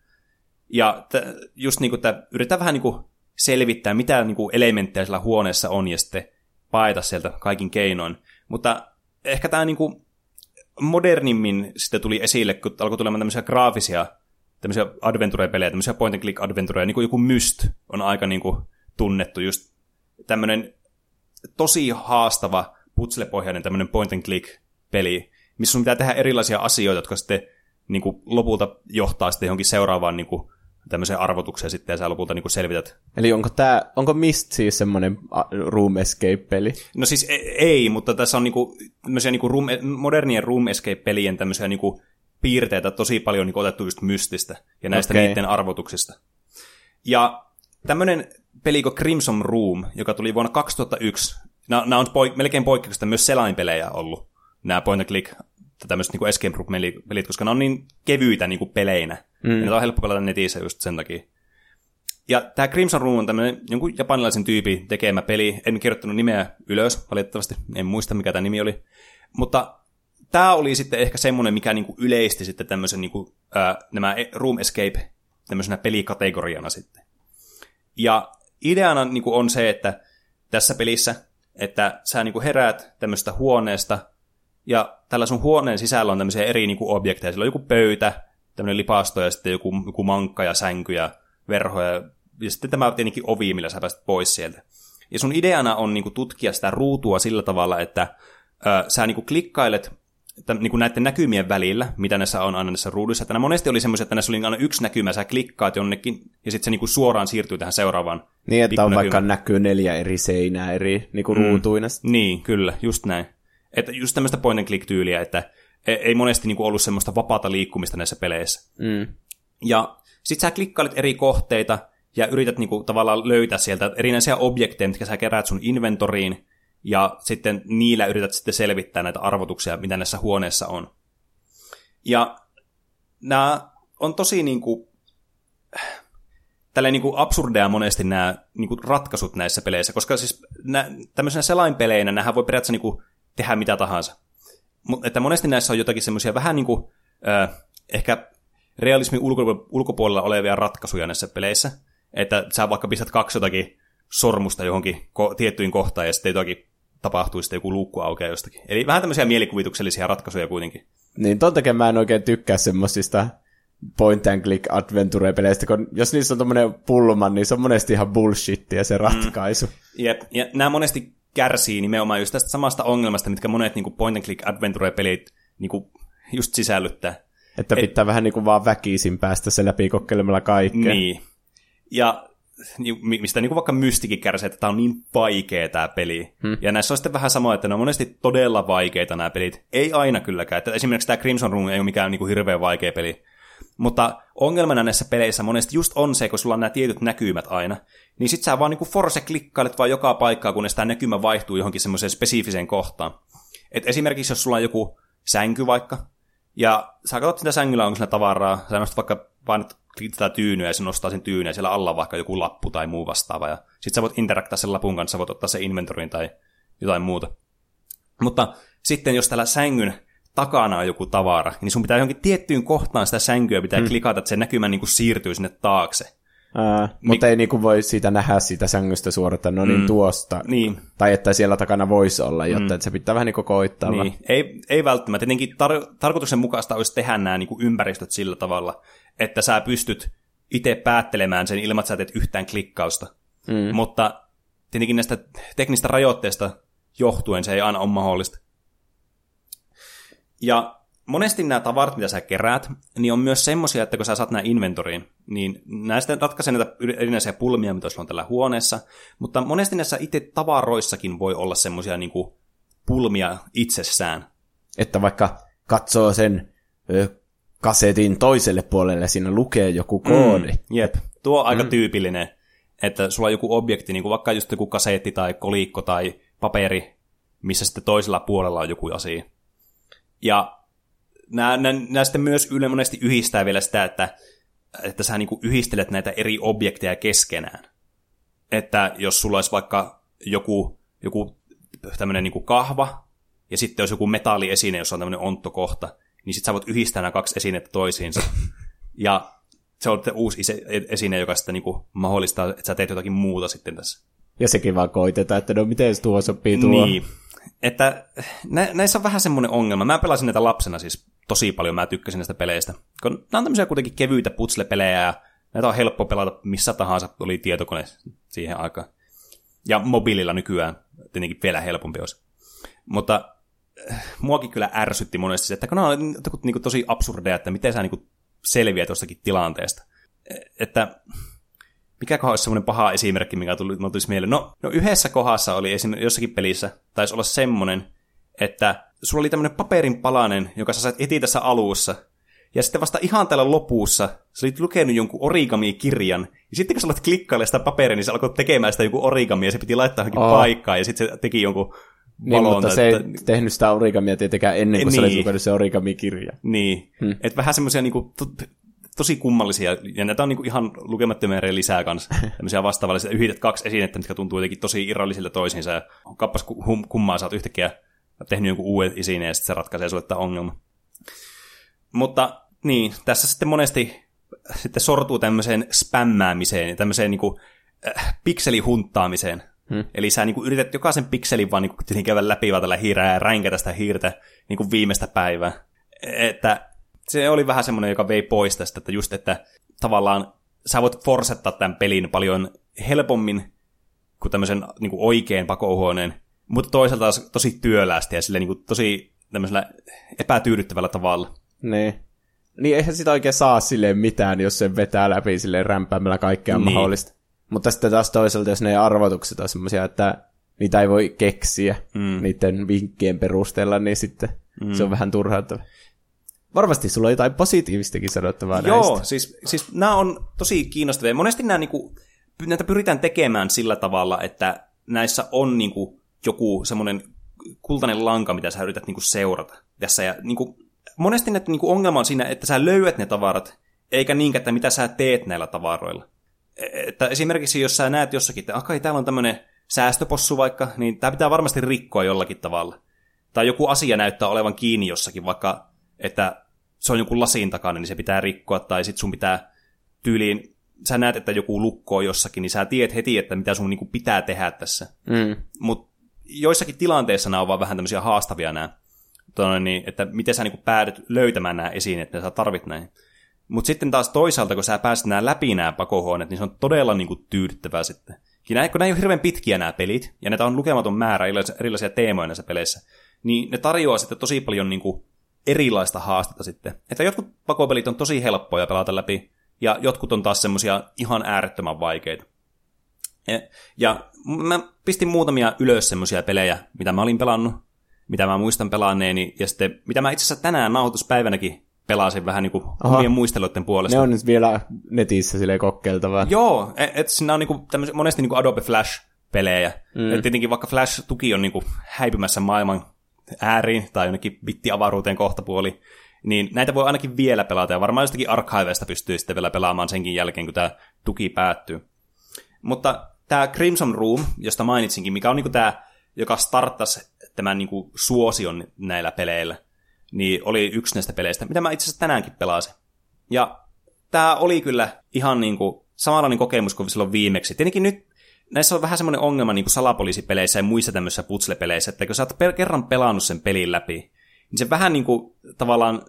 Ja t- just niin kuin, että yritetään vähän niin kuin selvittää, mitä niin kuin elementtejä sillä huoneessa on, ja sitten paeta sieltä kaikin keinoin. Mutta ehkä tämä niinku modernimmin sitten tuli esille, kun alkoi tulemaan tämmöisiä graafisia tämmöisiä adventure-pelejä, tämmöisiä point and click adventureja, niin kuin joku Myst on aika niin kuin tunnettu, just tämmöinen tosi haastava putslepohjainen tämmöinen point and click peli, missä sun pitää tehdä erilaisia asioita, jotka sitten niin kuin lopulta johtaa sitten johonkin seuraavaan niin kuin, tämmöiseen arvotukseen sitten, ja sä lopulta niin selvität. Eli onko, tää, onko Mist siis semmoinen room escape-peli? No siis ei, ei mutta tässä on niin kuin, tämmöisiä niin kuin room, modernien room escape-pelien tämmöisiä niin kuin piirteitä tosi paljon niin otettu just mystistä ja näistä okay. niiden arvotuksista. Ja tämmöinen peli kuin Crimson Room, joka tuli vuonna 2001, nämä on poik- melkein poikkeuksista myös selainpelejä ollut, nämä point and click tämmöiset niin escape room pelit, koska ne on niin kevyitä niin kuin peleinä. Mm. Ja ne on helppo pelata netissä just sen takia. Ja tämä Crimson Room on tämmöinen jonkun japanilaisen tyypin tekemä peli. En kirjoittanut nimeä ylös, valitettavasti. En muista, mikä tämä nimi oli. Mutta tämä oli sitten ehkä semmoinen, mikä niinku yleisti sitten tämmöisen niinku, ää, nämä e- Room Escape tämmöisenä pelikategoriana sitten. Ja ideana niinku on se, että tässä pelissä, että sä niinku heräät tämmöistä huoneesta, ja tällä sun huoneen sisällä on tämmöisiä eri niinku objekteja. Sillä on joku pöytä, tämmöinen lipasto ja sitten joku, joku mankka ja sänky ja verhoja. Ja sitten tämä tietenkin ovi, millä sä pääset pois sieltä. Ja sun ideana on niinku tutkia sitä ruutua sillä tavalla, että ö, sä niinku klikkailet tämän, niin kuin näiden näkymien välillä, mitä näissä on aina näissä ruuduissa. Että nämä monesti oli semmoisia, että näissä oli aina yksi näkymä, sä klikkaat jonnekin, ja sitten se niin kuin suoraan siirtyy tähän seuraavaan. Niin, että on vaikka näkyy neljä eri seinää eri niin kuin mm. ruutuina. Niin, kyllä, just näin. Että just tämmöistä point and click tyyliä, että e- ei monesti niin kuin ollut semmoista vapaata liikkumista näissä peleissä. Mm. Ja sit sä klikkailet eri kohteita, ja yrität niin kuin, tavallaan löytää sieltä erinäisiä objekteja, mitkä sä keräät sun inventoriin, ja sitten niillä yrität sitten selvittää näitä arvotuksia, mitä näissä huoneissa on. Ja nämä on tosi niin kuin, niin kuin absurdeja monesti nämä niin kuin ratkaisut näissä peleissä, koska siis nää, tämmöisenä selainpeleinä nämähän voi periaatteessa niin kuin tehdä mitä tahansa. Että monesti näissä on jotakin semmoisia vähän niin kuin, äh, ehkä realismin ulko- ulkopuolella olevia ratkaisuja näissä peleissä, että sä vaikka pistät kaksi jotakin sormusta johonkin ko- tiettyihin kohtaan ja sitten jotakin tapahtuu sitten joku luukku aukeaa jostakin. Eli vähän tämmöisiä mielikuvituksellisia ratkaisuja kuitenkin. Niin, ton takia mä en oikein tykkää semmosista point and click adventure-peleistä, kun jos niissä on tommonen pulma, niin se on monesti ihan bullshittia se ratkaisu. Mm. Jep, ja nämä monesti kärsii nimenomaan just tästä samasta ongelmasta, mitkä monet niin point and click adventure-pelit niin just sisällyttää. Että pitää Et, vähän niin kuin vaan väkisin päästä se läpi kokeilemalla kaikkea. Niin. Ja mistä niin kuin vaikka mystikin kärsii, että tämä on niin vaikea tämä peli. Hmm. Ja näissä on sitten vähän sama, että ne on monesti todella vaikeita nämä pelit. Ei aina kylläkään. Että esimerkiksi tämä Crimson Room ei ole mikään niin kuin hirveän vaikea peli. Mutta ongelmana näissä peleissä monesti just on se, kun sulla on nämä tietyt näkymät aina, niin sit sä vaan niin kuin force klikkailet vaan joka paikkaa, kunnes tämä näkymä vaihtuu johonkin semmoiseen spesifiseen kohtaan. Et esimerkiksi jos sulla on joku sänky vaikka, ja sä katsot sitä sängyllä, onko siinä tavaraa, sä nostat vaikka vaan tätä tyynyä ja se nostaa sen tyynyä ja siellä alla vaikka joku lappu tai muu vastaava. Ja sit sä voit interaktaa sen lapun kanssa, voit ottaa sen inventoriin tai jotain muuta. Mutta sitten jos tällä sängyn takana on joku tavara, niin sun pitää johonkin tiettyyn kohtaan sitä sänkyä pitää hmm. klikata, että se näkymä niin kuin siirtyy sinne taakse. Ää, mutta ei niinku voi siitä nähdä sitä sängystä suorata, no niin mm. tuosta. Niin. Tai että siellä takana voisi olla, jotta mm. se pitää vähän niinku koittaa. Niin. Ei, ei välttämättä. Tietenkin tar- tarkoituksen mukaista olisi tehdä nämä niinku ympäristöt sillä tavalla, että sä pystyt itse päättelemään sen ilman, että sä teet yhtään klikkausta. Mm. Mutta tietenkin näistä teknistä rajoitteista johtuen se ei aina ole mahdollista. Ja monesti nämä tavarat, mitä sä keräät, niin on myös semmoisia, että kun sä saat nämä inventoriin, niin näistä ratkaisee näitä erinäisiä pulmia, mitä sulla on tällä huoneessa, mutta monesti näissä itse tavaroissakin voi olla semmoisia niin pulmia itsessään. Että vaikka katsoo sen ö, kasetin toiselle puolelle, siinä lukee joku koodi. Mm, jep, tuo on aika mm. tyypillinen, että sulla on joku objekti, niin kuin vaikka just joku kasetti tai kolikko tai paperi, missä sitten toisella puolella on joku asia. Ja nämä, nämä, nämä sitten myös yle monesti yhdistää vielä sitä, että, että sä niin yhdistelet näitä eri objekteja keskenään. Että jos sulla olisi vaikka joku, joku tämmöinen niin kahva, ja sitten olisi joku metalliesine, jossa on tämmöinen onttokohta, niin sitten sä voit yhdistää nämä kaksi esinettä toisiinsa. Ja se on uusi esine, joka sitten niin mahdollistaa, että sä teet jotakin muuta sitten tässä. Ja sekin vaan koitetaan, että no miten tuo sopii tuo. Niin. Että nä- näissä on vähän semmoinen ongelma. Mä pelasin näitä lapsena siis tosi paljon, mä tykkäsin näistä peleistä. Kun nämä on tämmöisiä kuitenkin kevyitä putsle-pelejä ja näitä on helppo pelata missä tahansa, oli tietokone siihen aikaan. Ja mobiililla nykyään tietenkin vielä helpompi olisi. Mutta äh, muakin kyllä ärsytti monesti se, että kun nämä on niin tosi absurdeja, että miten sä niin selviät jostakin tilanteesta. Että mikä olisi semmoinen paha esimerkki, mikä tuli, tuli mieleen? No, no yhdessä kohdassa oli esimerkiksi jossakin pelissä, taisi olla semmoinen, että sulla oli tämmöinen paperin palanen, joka sä sait eti tässä alussa, ja sitten vasta ihan täällä lopussa sä olit lukenut jonkun origami-kirjan, ja sitten kun sä olet klikkailla sitä paperia, niin sä alkoi tekemään sitä joku origami, ja se piti laittaa johonkin oh. paikkaan, ja sitten se teki jonkun niin, mutta se ei että... tehnyt sitä origamia tietenkään ennen kuin niin. sä olit lukenut se origami-kirja. Niin, hmm. että vähän semmoisia niinku, to, tosi kummallisia, ja näitä on niinku ihan lukemattomia lisää kanssa, tämmöisiä vastaavallisia, yhdet kaksi esinettä, mitkä tuntuu jotenkin tosi irrallisilta toisiinsa, ja kappas kummaa sä oot yhtäkkiä tehnyt jonkun uuden esineen, ja sitten se ratkaisee sulle tämä ongelma. Mutta niin, tässä sitten monesti sitten sortuu tämmöiseen spämmäämiseen ja tämmöiseen niin kuin, äh, pikselihunttaamiseen. Hmm. Eli sä niin kuin, yrität jokaisen pikselin vaan niin käydä läpi vaan tällä hiirää ja ränkätä sitä hiirtä niin kuin viimeistä päivää. Että se oli vähän semmoinen, joka vei pois tästä, että just, että tavallaan sä voit forsettaa tämän pelin paljon helpommin kuin tämmöisen niin kuin oikein pakohuoneen, mutta toisaalta taas tosi työläästi ja sille niin kuin tosi tämmöisellä epätyydyttävällä tavalla. Niin. Niin eihän sitä oikein saa silleen mitään, jos se vetää läpi silleen rämpäämällä kaikkea niin. mahdollista. Mutta sitten taas toisaalta, jos ne arvotukset on semmoisia, että niitä ei voi keksiä mm. niiden vinkkien perusteella, niin sitten mm. se on vähän turhauttava. Varmasti sulla on jotain positiivistakin sanottavaa Joo, näistä. siis, siis nämä on tosi kiinnostavia. Monesti nämä, niinku, näitä pyritään tekemään sillä tavalla, että näissä on niinku, joku semmoinen kultainen lanka, mitä sä yrität niinku, seurata. Tässä ja niinku, monesti näitä niin ongelma on siinä, että sä löydät ne tavarat, eikä niinkään, että mitä sä teet näillä tavaroilla. E, että esimerkiksi jos sä näet jossakin, että akai, täällä on tämmöinen säästöpossu vaikka, niin tämä pitää varmasti rikkoa jollakin tavalla. Tai joku asia näyttää olevan kiinni jossakin, vaikka että se on joku lasin takana, niin se pitää rikkoa, tai sit sun pitää tyyliin, sä näet, että joku lukkoo jossakin, niin sä tiedät heti, että mitä sun niinku pitää tehdä tässä. Mm. Mutta joissakin tilanteissa nämä on vaan vähän tämmöisiä haastavia nämä tuonne, niin, että miten sä niin päädyt löytämään nämä esineet, että sä tarvit näin. Mutta sitten taas toisaalta, kun sä pääset nämä läpi nämä pakohuoneet, niin se on todella niin kuin, tyydyttävää sitten. Ja näin, kun nämä ei ole hirveän pitkiä nämä pelit, ja näitä on lukematon määrä erilaisia teemoja näissä peleissä, niin ne tarjoaa sitten tosi paljon niin kuin, erilaista haastetta sitten. Että jotkut pakopelit on tosi helppoja pelata läpi, ja jotkut on taas semmoisia ihan äärettömän vaikeita. Ja, mä pistin muutamia ylös semmoisia pelejä, mitä mä olin pelannut, mitä mä muistan pelanneeni, ja sitten mitä mä itse asiassa tänään nauhoituspäivänäkin pelasin vähän niin kuin omien muisteluiden puolesta. Ne on nyt vielä netissä silleen kokkeiltavaa. Joo, et, et siinä on niin kuin monesti niin kuin Adobe Flash-pelejä. Mm. Et tietenkin vaikka Flash-tuki on niin kuin häipymässä maailman ääriin tai jonnekin bittiavaruuteen kohtapuoli, niin näitä voi ainakin vielä pelata, ja varmaan jostakin archiveista pystyy sitten vielä pelaamaan senkin jälkeen, kun tämä tuki päättyy. Mutta tämä Crimson Room, josta mainitsinkin, mikä on niin kuin tämä, joka starttasi tämän niin kuin suosion näillä peleillä, niin oli yksi näistä peleistä, mitä mä itse asiassa tänäänkin pelasin. Ja tämä oli kyllä ihan niin kuin samanlainen kokemus kuin silloin viimeksi. Tietenkin nyt näissä on vähän semmoinen ongelma niin kuin salapoliisipeleissä ja muissa tämmöisissä putslepeleissä, että kun sä oot per- kerran pelannut sen pelin läpi, niin se vähän niin kuin tavallaan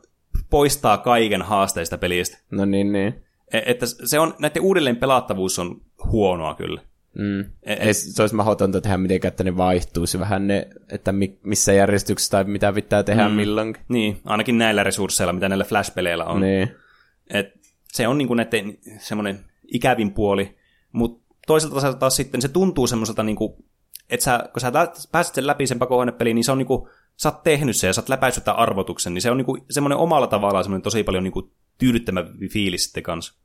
poistaa kaiken haasteista pelistä. No niin, niin. E- että se on, näiden uudelleen pelattavuus on huonoa kyllä. Mm. Et, se olisi mahdotonta tehdä mitenkään, että ne vaihtuisi vähän ne, että mi, missä järjestyksessä tai mitä pitää tehdä mm. milloinkin. Niin, ainakin näillä resursseilla, mitä näillä Flash-peleillä on. Niin. Et se on niinku näiden semmoinen ikävin puoli, mutta toisaalta taas sitten se tuntuu semmoiselta, niinku, että sä, kun sä pääset sen läpi sen pakohuonepeliin, niin se on niinku, sä oot tehnyt sen ja sä oot läpäissyt tämän arvotuksen, niin se on niinku semmoinen omalla tavallaan semmoinen tosi paljon niinku tyydyttävä fiilis sitten kanssa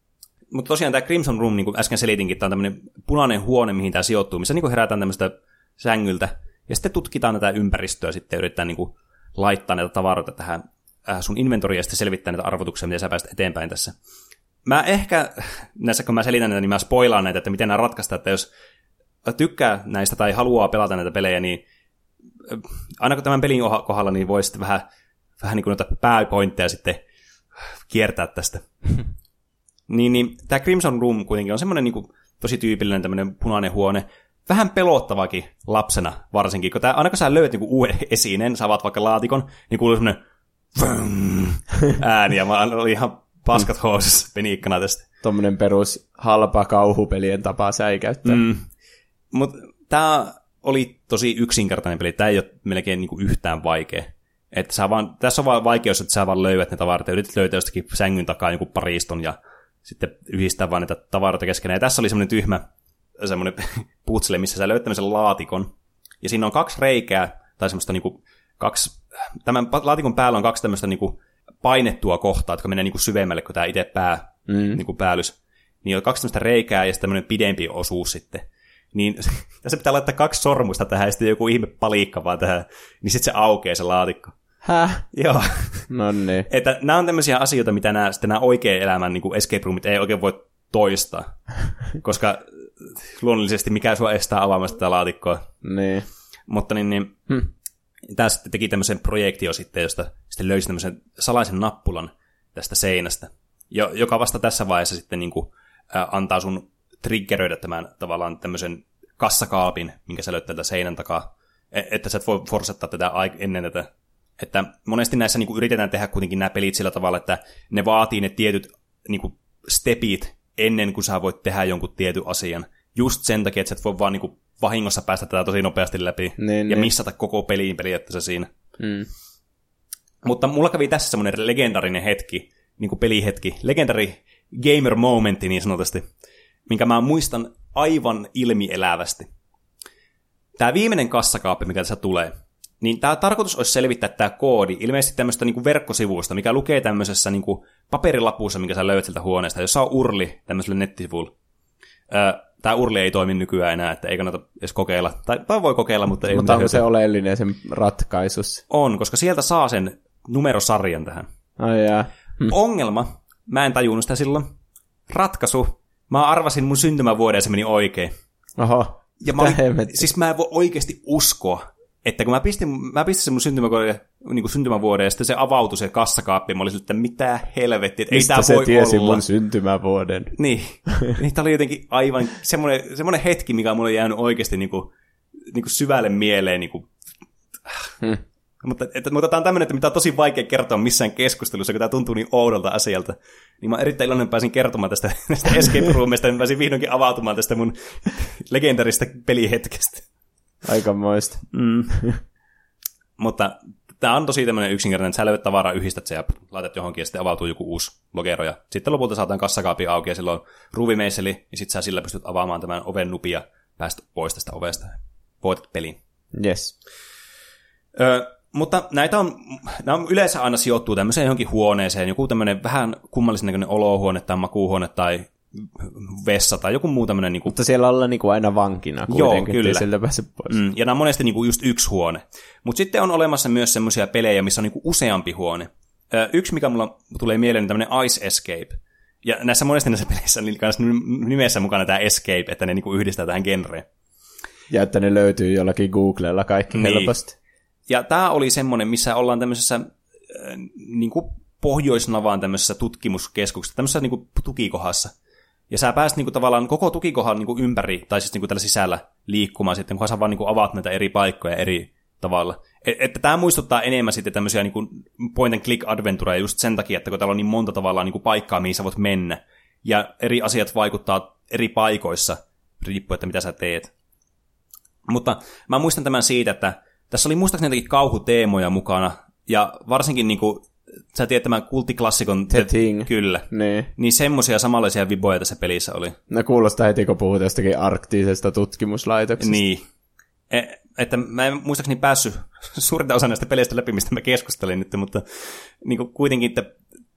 mutta tosiaan tämä Crimson Room, niin kuin äsken selitinkin, tämä on tämmöinen punainen huone, mihin tämä sijoittuu, missä niin kuin herätään tämmöistä sängyltä, ja sitten tutkitaan tätä ympäristöä sitten yritetään niin kuin laittaa näitä tavaroita tähän äh, sun inventoriin ja sitten selvittää näitä arvotuksia, miten sä pääset eteenpäin tässä. Mä ehkä, näissä kun mä selitän näitä, niin mä spoilaan näitä, että miten nämä ratkaista, että jos tykkää näistä tai haluaa pelata näitä pelejä, niin äh, aina kun tämän pelin kohdalla, niin voi sitten vähän, vähän niin kuin noita pääpointteja sitten kiertää tästä. Niin, niin tämä Crimson Room kuitenkin on semmoinen niin kuin, tosi tyypillinen tämmöinen punainen huone. vähän pelottavakin lapsena varsinkin, kun tää, aina kun sä löydät niinku uuden esineen, sä avaat vaikka laatikon, niin kuuluu semmoinen ääni, ja mä olin ihan paskat housussa peniikkana tästä. Tuommoinen perus halpa kauhupelien tapa säikäyttää. Mm. Mutta tämä oli tosi yksinkertainen peli, tämä ei ole melkein niinku yhtään vaikea. Että sä vaan, tässä on vaan vaikeus, että sä vaan löydät ne tavarat ja yrität löytää jostakin sängyn takaa joku pariston ja sitten yhdistää vaan niitä tavaroita keskenään. Ja tässä oli semmoinen tyhmä semmoinen putsle, missä sä löytät tämmöisen laatikon. Ja siinä on kaksi reikää, tai semmoista niinku kaksi, tämän laatikon päällä on kaksi tämmöistä niinku painettua kohtaa, jotka menee niinku syvemmälle kuin tämä itse pää, mm. niinku päällys. Niin on kaksi tämmöistä reikää ja sitten tämmöinen pidempi osuus sitten. Niin tässä pitää laittaa kaksi sormusta tähän ja sitten joku ihme palikka vaan tähän, niin sitten se aukeaa se laatikko. Häh? Joo. No niin. Että nämä on tämmöisiä asioita, mitä nämä, sitten nämä oikean elämän niin kuin escape roomit ei oikein voi toistaa. Koska luonnollisesti mikä sua estää avaamasta tätä laatikkoa. Niin. Mutta niin, niin hmm. tämä sitten teki tämmöisen projektio sitten, josta sitten löysi tämmöisen salaisen nappulan tästä seinästä, jo, joka vasta tässä vaiheessa sitten niin kuin, ä, antaa sun triggeröidä tämän tavallaan tämmöisen kassakaapin, minkä sä löyt tältä seinän takaa, e, että sä et voi forsettaa tätä ennen tätä että monesti näissä niin kuin yritetään tehdä kuitenkin nämä pelit sillä tavalla, että ne vaatii ne tietyt niin kuin stepit ennen kuin sä voit tehdä jonkun tietyn asian. Just sen takia, että sä et voi vaan niin kuin vahingossa päästä tätä tosi nopeasti läpi niin, ja niin. missata koko peliin periaatteessa siinä. Mm. Mutta mulla kävi tässä semmoinen legendarinen hetki, niin kuin pelihetki, legendari gamer momentti niin sanotusti, minkä mä muistan aivan ilmielävästi. Tämä viimeinen kassakaappi, mikä tässä tulee, niin tämä tarkoitus olisi selvittää tämä koodi ilmeisesti tämmöistä niin verkkosivuista, mikä lukee tämmöisessä niin kuin paperilapussa, minkä sä löydät sieltä huoneesta, jossa on urli tämmöiselle nettisivulle. tämä urli ei toimi nykyään enää, että ei kannata edes kokeilla. Tai, tai voi kokeilla, mutta ei Mutta onko se oleellinen sen ratkaisussa? On, koska sieltä saa sen numerosarjan tähän. Ai jää. Hm. Ongelma, mä en tajunnut sitä silloin. Ratkaisu, mä arvasin mun syntymävuoden ja se meni oikein. Oho, ja mä olin, siis mä en voi oikeasti uskoa, että kun mä pistin, mä pistin sen mun syntymävuoden, niin kuin syntymävuoden ja sitten se avautui se kassakaappi, mä olisin, että mitä helvettiä, että ei tää se voi tiesi olla. mun syntymävuoden? Niin, niin tää oli jotenkin aivan semmoinen, semmoinen hetki, mikä mulle on jäänyt oikeasti niin kuin, niin kuin syvälle mieleen. Niin kuin, hmm. Mutta, että, mutta tämä on tämmöinen, että mitä on tosi vaikea kertoa missään keskustelussa, kun tämä tuntuu niin oudolta asialta. Niin mä erittäin iloinen pääsin kertomaan tästä, tästä escape roomista, ja pääsin vihdoinkin avautumaan tästä mun legendarista pelihetkestä. Aikamoista. Mm. Mutta tämä on tosi tämmöinen yksinkertainen, että sä löydät tavaraa, yhdistät se ja laitat johonkin ja sitten avautuu joku uusi logero. Ja sitten lopulta saataan kassakaapi auki ja silloin ruuvimeisseli, ja sitten sä sillä pystyt avaamaan tämän oven nupia päästä pois tästä ovesta. Voitat pelin. Yes. Ö, mutta näitä on, nämä on yleensä aina sijoittuu tämmöiseen johonkin huoneeseen, joku tämmöinen vähän kummallisen näköinen olohuone tai makuuhuone tai vessa tai joku muu tämmöinen... Niin kuin... Mutta siellä ollaan niin kuin aina vankina kuitenkin, Joo, kyllä. sieltä pääse pois. Mm, ja nämä on monesti niin kuin just yksi huone. Mutta sitten on olemassa myös semmoisia pelejä, missä on niin kuin useampi huone. Ö, yksi, mikä mulla tulee mieleen, on tämmöinen Ice Escape. Ja näissä monesti näissä peleissä on nimessä mukana tämä Escape, että ne niin kuin yhdistää tähän genreen. Ja että ne löytyy jollakin Googlella kaikki niin. helposti. Ja tämä oli semmoinen, missä ollaan tämmöisessä äh, niin kuin Pohjoisnavaan tämmöisessä tutkimuskeskuksessa, tämmöisessä niin kuin tukikohassa. Ja sä pääset niin kuin, tavallaan koko tukikohan niin kuin, ympäri, tai siis niin kuin, tällä sisällä liikkumaan sitten, kun sä vaan niin kuin, avaat näitä eri paikkoja eri tavalla. Et, että tämä muistuttaa enemmän sitten tämmöisiä niin kuin point and click adventureja just sen takia, että kun täällä on niin monta tavallaan niin kuin paikkaa, mihin sä voit mennä, ja eri asiat vaikuttaa eri paikoissa, riippuen, että mitä sä teet. Mutta mä muistan tämän siitä, että tässä oli muistaakseni jotenkin kauhuteemoja mukana, ja varsinkin niin sä tiedät tämän kulttiklassikon... The Thing. Kyllä. Niin. Niin semmoisia samanlaisia viboja tässä pelissä oli. No kuulostaa heti, kun puhut jostakin arktisesta tutkimuslaitoksesta. Niin. E, että mä en muistaakseni päässyt suurinta osa näistä peleistä läpi, mistä mä keskustelin nyt, mutta niin kuin kuitenkin, että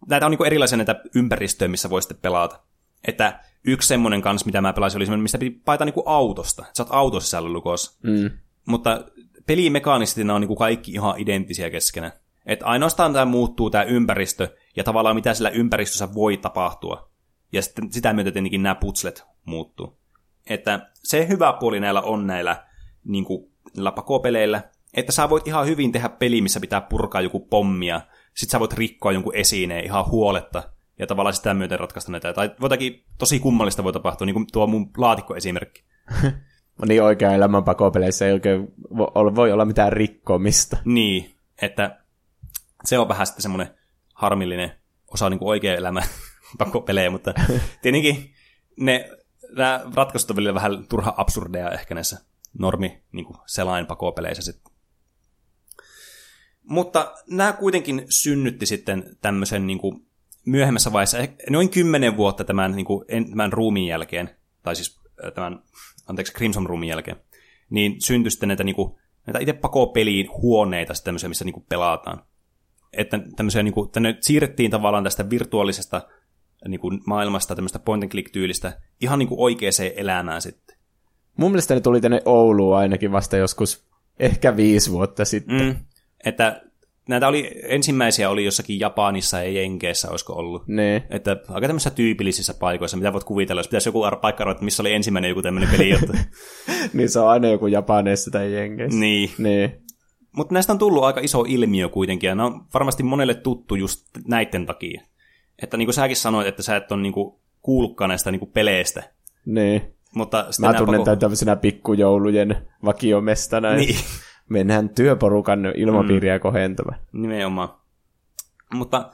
näitä on niin kuin erilaisia näitä ympäristöjä, missä voi sitten pelata. Että yksi semmoinen kanssa, mitä mä pelasin, oli semmoinen, mistä piti paita niin kuin autosta. Sä oot autosisällä lukossa. Mm. Mutta pelimekaanisesti nämä on niin kuin kaikki ihan identtisiä keskenään. Että ainoastaan tämä muuttuu tämä ympäristö ja tavallaan mitä sillä ympäristössä voi tapahtua. Ja sitten sitä myötä tietenkin nämä putslet muuttuu. Että se hyvä puoli näillä on näillä, niin kuin, näillä pakopeleillä, että sä voit ihan hyvin tehdä peli, missä pitää purkaa joku pommia, sit sä voit rikkoa jonkun esineen ihan huoletta, ja tavallaan sitä myöten ratkaista näitä. Tai jotakin tosi kummallista voi tapahtua, niin kuin tuo mun laatikkoesimerkki. Niin oikea elämän pakopeleissä ei oikein voi olla mitään rikkomista. Niin, että se on vähän sitten semmoinen harmillinen osa niin oikea elämä pakopelejä, mutta tietenkin ne, nämä ratkaisut on vielä vähän turha absurdeja ehkä näissä normi niin selain pakopeleissä sitten. Mutta nämä kuitenkin synnytti sitten tämmöisen niin kuin myöhemmässä vaiheessa, ehkä noin kymmenen vuotta tämän, niin kuin, tämän ruumiin jälkeen, tai siis tämän, anteeksi, Crimson Roomin jälkeen, niin syntyi sitten näitä, niin kuin, näitä itse pakopeliin huoneita, sitten tämmöisiä, missä niin kuin pelataan. Että tämmöisiä, niin kuin, tänne siirrettiin tavallaan tästä virtuaalisesta niin kuin maailmasta, tämmöistä point and click-tyylistä, ihan niin kuin oikeaan elämään sitten. Mun mielestä ne tuli tänne Ouluun ainakin vasta joskus ehkä viisi vuotta sitten. Mm. Että näitä oli, ensimmäisiä oli jossakin Japanissa ja Jenkeissä, olisiko ollut. Ne. Että aika tämmöisissä tyypillisissä paikoissa, mitä voit kuvitella, jos pitäisi joku paikka että missä oli ensimmäinen joku tämmöinen pelijuttu. niin se on aina joku Japaneissa tai Jenkeissä. niin. Niin. Mutta näistä on tullut aika iso ilmiö kuitenkin, ja ne on varmasti monelle tuttu just näiden takia. Että niin kuin säkin sanoit, että sä et ole niin kuin kuullutkaan näistä niin kuin peleistä. Niin. Mutta Mä tunnen pako- tämän tämmöisenä pikkujoulujen vakiomestana. Niin. Mennään työporukan ilmapiiriä mm. kohentamaan. Nimenomaan. Mutta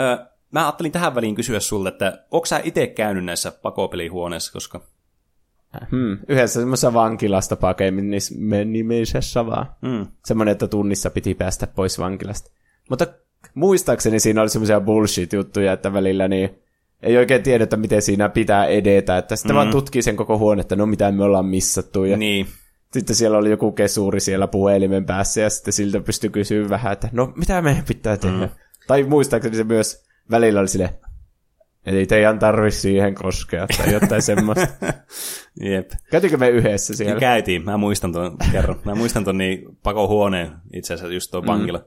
ö, mä ajattelin tähän väliin kysyä sulta, että onko sä itse käynyt näissä pakopelihuoneissa, koska... Hmm. Yhdessä semmoisessa vankilasta nimisessä vaan. Mm. Semmoinen, että tunnissa piti päästä pois vankilasta. Mutta muistaakseni siinä oli semmoisia bullshit-juttuja, että välillä niin ei oikein tiedetä, miten siinä pitää edetä. Että sitten mm. vaan tutkii sen koko huone, että no mitä me ollaan missattu. Ja Niin. sitten siellä oli joku kesuri siellä puhelimen päässä ja sitten siltä pystyi kysyä vähän, että no mitä meidän pitää tehdä. Mm. Tai muistaakseni se myös välillä oli sille, ei teidän tarvi siihen koskea tai jotain semmoista. Jep. Käytiinkö me yhdessä siellä? Käytiin, mä muistan tuon kerran. Mä muistan tuon niin pakohuoneen itse asiassa, just tuo vankila. Mm.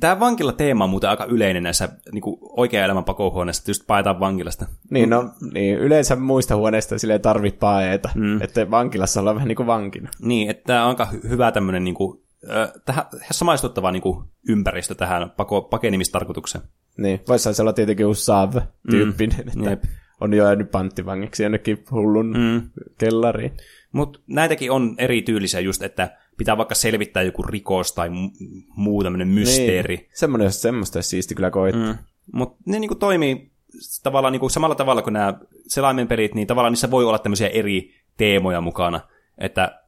Tämä vankila-teema on muuten aika yleinen näissä niin oikean elämän pakohuoneissa, että just paetaan vankilasta. Niin, no, niin, yleensä muista huoneista sille ei tarvitse paeta, mm. että vankilassa ollaan vähän niin kuin vankina. Niin, että tämä on aika hy- hyvä tämmöinen niin kuin, äh, tähän, samaistuttava niin kuin, ympäristö tähän pako, pakenemistarkoitukseen. Niin, voisi olla tietenkin uusi Sav-tyyppinen, mm. että Jep. on jo jäänyt panttivangiksi jonnekin hullun mm. kellariin. Mutta näitäkin on erityylisiä just, että pitää vaikka selvittää joku rikos tai mu- muu tämmöinen mysteeri. Niin. Semmoinen, semmoista olisi siisti kyllä koittaa. Mm. Mutta ne niinku toimii tavallaan niinku samalla tavalla kuin nämä selaimen pelit, niin tavallaan niissä voi olla tämmöisiä eri teemoja mukana. Että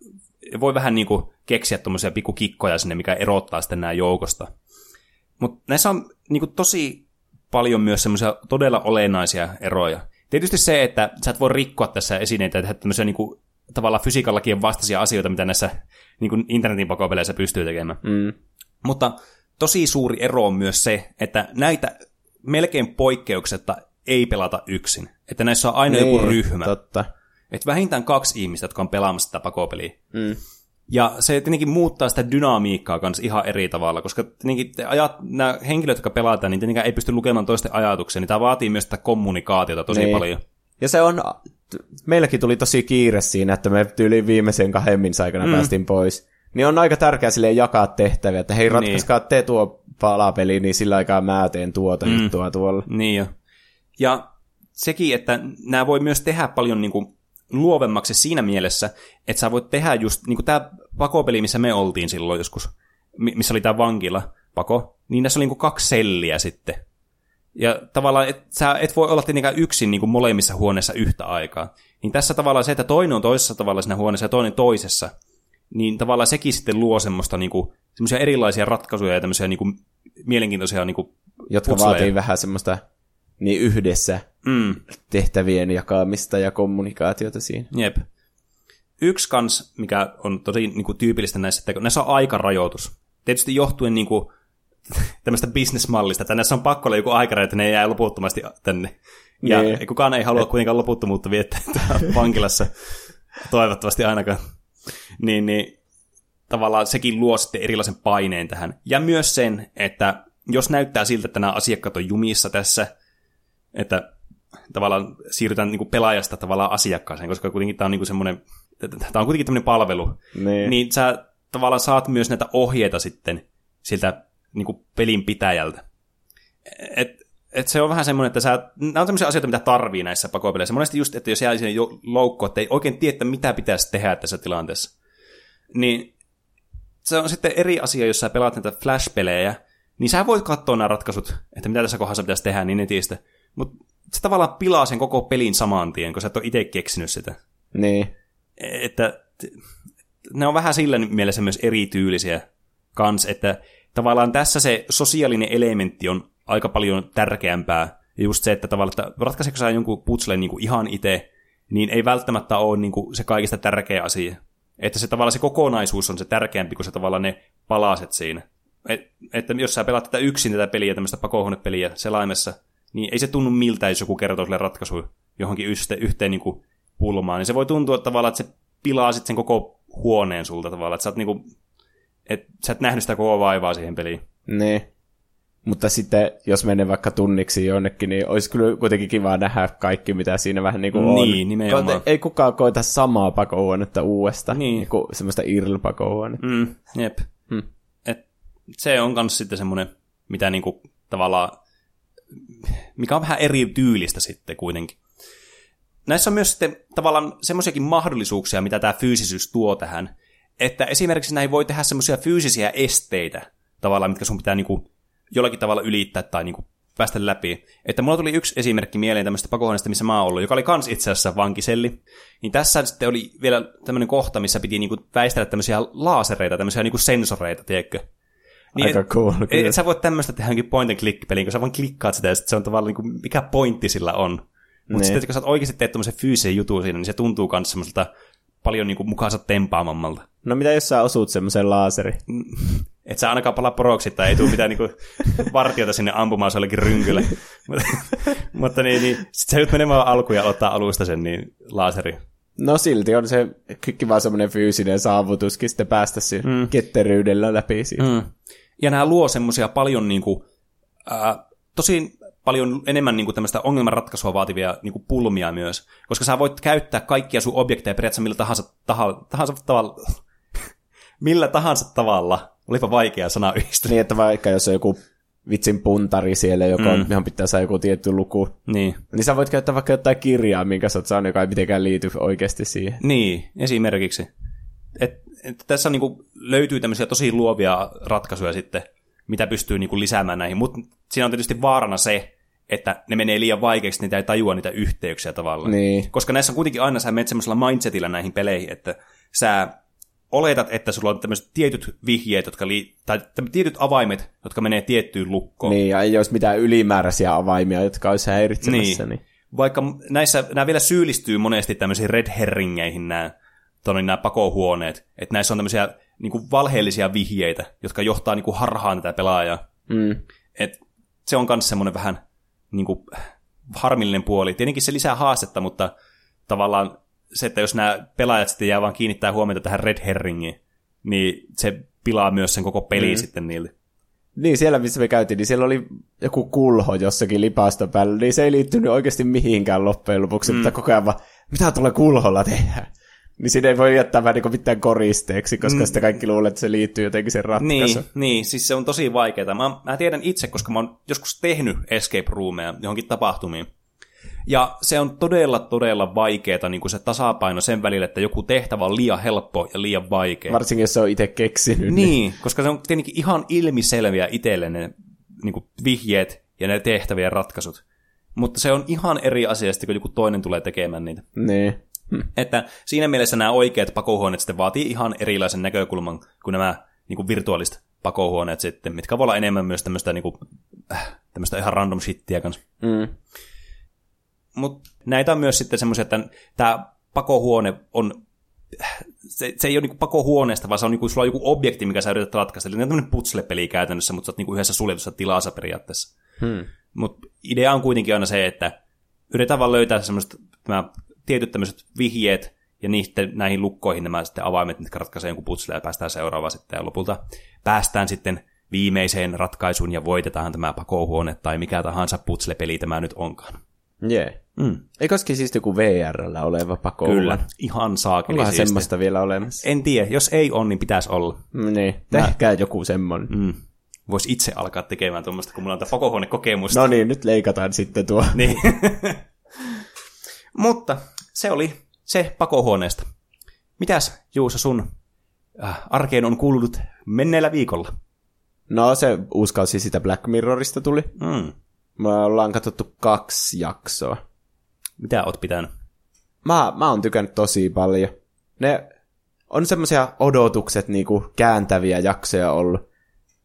voi vähän niinku keksiä tuommoisia pikkukikkoja sinne, mikä erottaa sitten nämä joukosta. Mutta näissä on niinku tosi paljon myös semmoisia todella olennaisia eroja. Tietysti se, että sä et voi rikkoa tässä esineitä ja tehdä tämmöisiä niinku, tavallaan fysiikalakien vastaisia asioita, mitä näissä niinku internetin pakopeleissä pystyy tekemään. Mm. Mutta tosi suuri ero on myös se, että näitä melkein poikkeuksetta ei pelata yksin. Että näissä on aina niin, joku ryhmä. Totta. Että vähintään kaksi ihmistä, jotka on pelaamassa tätä pakopeliä. Mm. Ja se tietenkin muuttaa sitä dynamiikkaa kanssa ihan eri tavalla, koska tietenkin ajat, nämä henkilöt, jotka pelataan, niin tietenkään ei pysty lukemaan toisten ajatuksia, niin tämä vaatii myös sitä kommunikaatiota tosi Niin. paljon. Ja se on, meilläkin tuli tosi kiire siinä, että me tyyliin viimeisen kahden minuutin aikana mm. päästiin pois. Niin on aika tärkeää silleen jakaa tehtäviä, että hei ratkaiskaa te tuo palapeli, niin sillä aikaa mä teen tuota mm. juttua tuolla. Niin jo. Ja sekin, että nämä voi myös tehdä paljon niin kuin luovemmaksi siinä mielessä, että sä voit tehdä just, niin kuin tämä pakopeli, missä me oltiin silloin joskus, mi- missä oli tämä vankila pako, niin tässä oli niin kuin kaksi selliä sitten. Ja tavallaan, et, sä et voi olla tietenkään yksin niin kuin molemmissa huoneissa yhtä aikaa. Niin tässä tavallaan se, että toinen on toisessa tavalla siinä huoneessa ja toinen toisessa, niin tavallaan sekin sitten luo semmoista niin kuin, semmoisia erilaisia ratkaisuja ja tämmöisiä niin kuin, mielenkiintoisia niin kuin, Jotka putsleja. vaatii vähän semmoista niin yhdessä mm, tehtävien jakamista ja kommunikaatiota siinä. Jep. Yksi kans, mikä on tosi niin kuin, tyypillistä näissä, että näissä on aikarajoitus. Tietysti johtuen niin kuin, tämmöistä bisnesmallista, että näissä on pakko olla joku aikarajoitus, että ne jää loputtomasti tänne. Ja Niin. kukaan ei halua kuitenkaan loputtomuutta viettää vankilassa, toivottavasti ainakaan. Niin, niin tavallaan sekin luo sitten erilaisen paineen tähän. Ja myös sen, että jos näyttää siltä, että nämä asiakkaat on jumissa tässä, että tavallaan siirrytään niin pelaajasta tavallaan asiakkaaseen, koska kuitenkin tämä on niin semmoinen, tämä on kuitenkin tämmöinen palvelu, Niin. niin sä tavallaan saat myös näitä ohjeita sitten siltä niin kuin pelin pitäjältä. Et et se on vähän semmoinen, että sä, nämä on sellaisia asioita, mitä tarvii näissä pakopeleissä. Monesti just, että jos jää sinne jo loukko, että ei oikein tiedä, mitä pitäisi tehdä tässä tilanteessa. Niin se on sitten eri asia, jos sä pelaat näitä Flash-pelejä, niin sä voit katsoa nämä ratkaisut, että mitä tässä kohdassa pitäisi tehdä niin netistä. Mutta se tavallaan pilaa sen koko pelin saman tien, kun sä et ole itse keksinyt sitä. Niin. Että ne on vähän sillä mielessä myös erityylisiä kans, että tavallaan tässä se sosiaalinen elementti on aika paljon tärkeämpää. Ja just se, että tavallaan, että ratkaiseeko sä jonkun putsle niin kuin ihan itse, niin ei välttämättä ole niin kuin se kaikista tärkeä asia. Että se tavallaan se kokonaisuus on se tärkeämpi kuin se tavallaan ne palaset siinä. Et, että jos sä pelaat tätä yksin tätä peliä, tämmöistä pakohuonepeliä selaimessa, niin ei se tunnu miltä, jos joku kertoo sille ratkaisu johonkin yhteen, yhteen niin kuin pulmaan. Niin se voi tuntua että tavallaan, että se pilaa sitten sen koko huoneen sulta tavallaan. Että sä, oot niin kuin, että sä et nähnyt sitä koko vaivaa siihen peliin. Niin. Mutta sitten, jos menee vaikka tunniksi jonnekin, niin olisi kyllä kuitenkin kiva nähdä kaikki, mitä siinä vähän niin kuin on. Niin, nimenomaan. Ei kukaan koita samaa pakohuonetta uudesta, Niin. niin kuin semmoista irl-pakohuonetta. Mm, jep. Hmm. Et se on myös sitten semmoinen, mitä niinku tavallaan, mikä on vähän eri tyylistä sitten kuitenkin. Näissä on myös sitten tavallaan semmoisiakin mahdollisuuksia, mitä tämä fyysisyys tuo tähän, että esimerkiksi näin voi tehdä semmoisia fyysisiä esteitä, tavallaan, mitkä sun pitää niinku jollakin tavalla ylittää tai niinku päästä läpi. Että mulla tuli yksi esimerkki mieleen tämmöistä pakohuoneesta, missä mä oon ollut, joka oli kans itse asiassa vankiselli. Niin tässä sitten oli vielä tämmöinen kohta, missä piti niinku väistellä tämmöisiä laasereita, tämmöisiä niinku sensoreita, tiedätkö? Niin, Aika cool, kyllä. et sä voit tämmöistä tehdä jonkin point and click peliin, kun sä vaan klikkaat sitä ja sit se on tavallaan niinku, mikä pointti sillä on. Mutta Niin. sitten kun sä oikeasti teet tämmöisen fyysisen jutun siinä, niin se tuntuu myös semmoiselta paljon niinku mukaansa tempaamammalta. No mitä jos sä osut semmoisen laaseri? Et sä ainakaan palaa poroksi, tai ei tule mitään niinku vartiota sinne ampumaan se jollekin rynkylle. mutta, niin, niin sit sä joudut menemään alkuun ja aloittaa alusta sen niin laaseri. No silti on se kiva semmoinen fyysinen saavutuskin sitten päästä siinä mm. ketteryydellä läpi siitä. Mm. Mm. Ja nämä luo semmoisia paljon niinku, ää, tosi paljon enemmän niinku tämmöistä ongelmanratkaisua vaativia niinku pulmia myös, koska sä voit käyttää kaikkia sun objekteja periaatteessa millä tahansa, taha, tahansa tavalla, millä tahansa tavalla, olipa vaikea sana yhdistää. Niin, että vaikka jos on joku vitsin puntari siellä, joka on, Mm. johon pitää saada joku tietty luku, Niin. niin sä voit käyttää vaikka jotain kirjaa, minkä sä oot saanut, joka ei mitenkään liity oikeasti siihen. Niin, esimerkiksi. Et, et tässä on niinku, löytyy tämmöisiä tosi luovia ratkaisuja sitten, mitä pystyy niinku lisäämään näihin, mutta siinä on tietysti vaarana se, että ne menee liian vaikeiksi, niitä ei tajua niitä yhteyksiä tavallaan. Niin. Koska näissä on kuitenkin aina sä menet semmoisella mindsetillä näihin peleihin, että sä oletat, että sulla on tämmöiset tietyt vihjeet, jotka lii- tai tietyt avaimet, jotka menee tiettyyn lukkoon. Niin, ja ei olisi mitään ylimääräisiä avaimia, jotka olisi häiritsemässä. Niin. Niin. Vaikka näissä, nämä vielä syyllistyy monesti tämmöisiin red herringeihin nämä, nämä pakohuoneet, että näissä on tämmöisiä niin kuin valheellisia vihjeitä, jotka johtaa niin kuin harhaan tätä pelaajaa. Mm. Et se on myös semmoinen vähän niin kuin, harmillinen puoli. Tietenkin se lisää haastetta, mutta tavallaan se, että jos nämä pelaajat sitten jää vaan kiinnittää huomiota tähän red herringiin, niin se pilaa myös sen koko peli mm. sitten niille. Niin, siellä missä me käytiin, niin siellä oli joku kulho jossakin lipasta päällä, niin se ei liittynyt oikeasti mihinkään loppujen lopuksi, mm. mutta koko ajan vaan, mitä tulee kulholla tehdä? Niin siinä ei voi jättää vähän niin mitään koristeeksi, koska mm. sitten kaikki luulee, että se liittyy jotenkin sen ratkaisu. Niin, niin, siis se on tosi vaikeaa. Mä, mä tiedän itse, koska mä oon joskus tehnyt escape roomeja johonkin tapahtumiin. Ja se on todella, todella vaikeaa niin kuin se tasapaino sen välillä, että joku tehtävä on liian helppo ja liian vaikea. Varsinkin, jos se on itse keksinyt. Niin, koska se on tietenkin ihan ilmiselviä itselle ne niin kuin vihjeet ja ne tehtävien ratkaisut. Mutta se on ihan eri asia kun joku toinen tulee tekemään niitä. Niin. Hm. Että siinä mielessä nämä oikeat pakohuoneet sitten vaatii ihan erilaisen näkökulman kuin nämä niin kuin virtuaaliset pakohuoneet sitten, mitkä voi olla enemmän myös tämmöistä, niin kuin, äh, tämmöistä ihan random shittiä kanssa. Mm. Mutta näitä on myös sitten semmoisia, että tämä pakohuone on, se, se ei ole niinku pakohuoneesta, vaan se on niinku, sulla on joku objekti, mikä sä yrität ratkaista. Eli ne on tämmöinen putsle-peli käytännössä, mutta sä oot niinku yhdessä suljetussa tilassa periaatteessa. Hmm. Mutta idea on kuitenkin aina se, että yritetään vaan löytää semmoiset nämä tietyt tämmöiset vihjeet, ja niistä näihin lukkoihin nämä sitten avaimet, mitkä ratkaisee jonkun putsle ja päästään seuraavaan sitten, ja lopulta päästään sitten viimeiseen ratkaisuun ja voitetaan tämä pakohuone tai mikä tahansa putsle-peli tämä nyt onkaan. Jee. Yeah. Mm. Ei koski siis joku VRllä oleva pako Kyllä, ihan saakeli Onkohan semmoista vielä olemassa? En tiedä, jos ei ole, niin pitäisi olla. Mm, Niin, tehkää joku semmoinen. Mm. voisi itse alkaa tekemään tuommoista, kun mulla on tämä pakohuonekokemusta. No niin, nyt leikataan sitten tuo. Niin. Mutta se oli se pakohuoneesta. Mitäs Juuso sun äh, arkeen on kuulunut menneellä viikolla? No se uusi kausi sitä Black Mirrorista tuli. Mm. Me ollaan katsottu kaksi jaksoa. Mitä oot pitänyt? Mä, mä oon tykännyt tosi paljon. Ne on semmoisia odotukset niinku kääntäviä jaksoja ollut.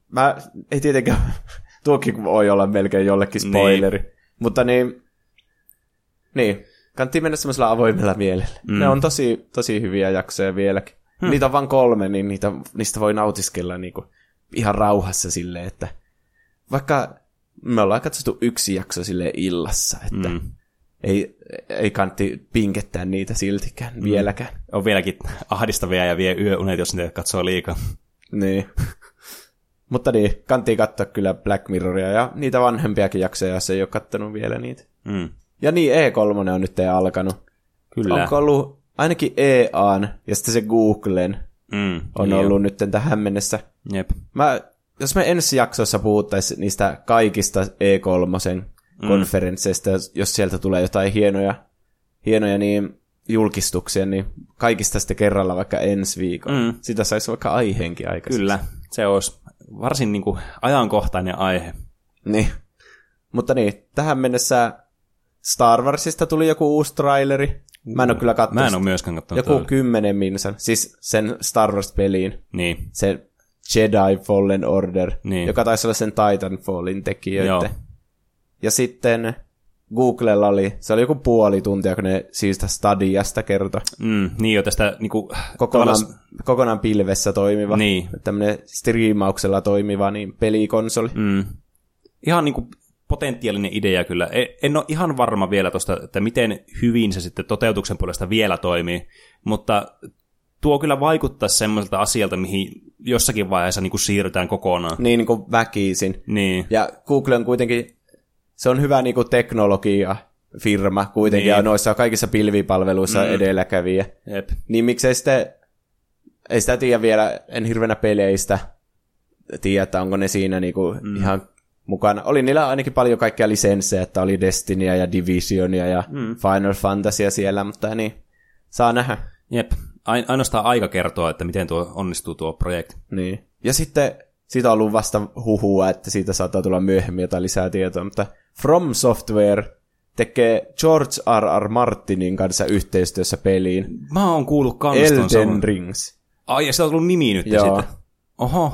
Mä ei tietenkään, tuokin voi olla melkein jollekin spoileri. Niin. Mutta niin, niin, kannattaa mennä semmoisella avoimella mielellä. Mm. Ne on tosi, tosi hyviä jaksoja vieläkin. Hmm. Niitä on vain kolme, niin niitä, niistä voi nautiskella niinku ihan rauhassa silleen, että vaikka me ollaan katsottu yksi jakso sille illassa, että mm. ei, ei kantti pinkettää niitä siltikään mm. vieläkään. On vieläkin ahdistavia ja vie yöunet, jos niitä katsoo liikaa. Niin. Mutta niin, kantti katsoa kyllä Black Mirroria ja niitä vanhempiakin jaksoja, jos ei ole kattonut vielä niitä. Mm. Ja niin, E3 on nyt alkanut. Kyllä. Onko ollut ainakin EAN ja sitten se Googlen Mm, on niin ollut nyt tähän mennessä. Jep. Mä, jos me ensi jaksossa puhuttaisiin niistä kaikista E3 Mm. konferensseista, jos sieltä tulee jotain hienoja, hienoja niin julkistuksia, niin kaikista sitten kerralla vaikka ensi viikolla. Mm. Sitä saisi vaikka aiheenkin aikaisemmin. Kyllä, se olisi varsin niin kuin ajankohtainen aihe. Niin. Mutta niin, tähän mennessä Star Warsista tuli joku uusi traileri. Mä en ole kyllä katsonut. Mä en ole myöskään katsonut. Joku kymmenen minsan, siis sen Star Wars-peliin, Niin, se Jedi Fallen Order, Niin. joka taisi olla sen Titanfallin tekijöiden. Joo. Ja sitten Googlella oli, se oli joku puoli tuntia, kun ne siitä Stadiasta kertoi. mm, niin jo tästä niin kuin, Kokonaan, tavallaan- kokonaan pilvessä toimiva, Niin. tämmöinen striimauksella toimiva niin pelikonsoli. Mm. Ihan niin kuin potentiaalinen idea kyllä. E- En ole ihan varma vielä tuosta, että miten hyvin se sitten toteutuksen puolesta vielä toimii, mutta tuo kyllä vaikuttaa semmoiselta asialta, mihin jossakin vaiheessa niin kuin siirrytään kokonaan. Niin, niin kuin väkisin. Niin, Ja Google on kuitenkin, se on hyvä niin kuin teknologia firma kuitenkin, Niin. ja noissa kaikissa pilvipalveluissa mm. edelläkävijä. jep. Niin miksei sitten, ei sitä tiedä vielä, en hirveänä peleistä tiedä, että onko ne siinä niinku mm. ihan mukana. Oli niillä ainakin paljon kaikkia lisenssejä, että oli Destinyä ja Divisionia ja mm. Final Fantasia siellä, mutta niin, saa nähdä. Jep. Ain- ainoastaan aika kertoa, että miten tuo onnistuu tuo projekti. Niin. Ja sitten siitä on ollut vasta huhua, että siitä saattaa tulla myöhemmin jotain lisää tietoa, mutta From Software tekee George R. R. Martinin kanssa yhteistyössä peliin Mä oon kuullut kans ton Elden. Rings. Ai, ja sitä on tullut nimi nyt Joo. sitten. Oho,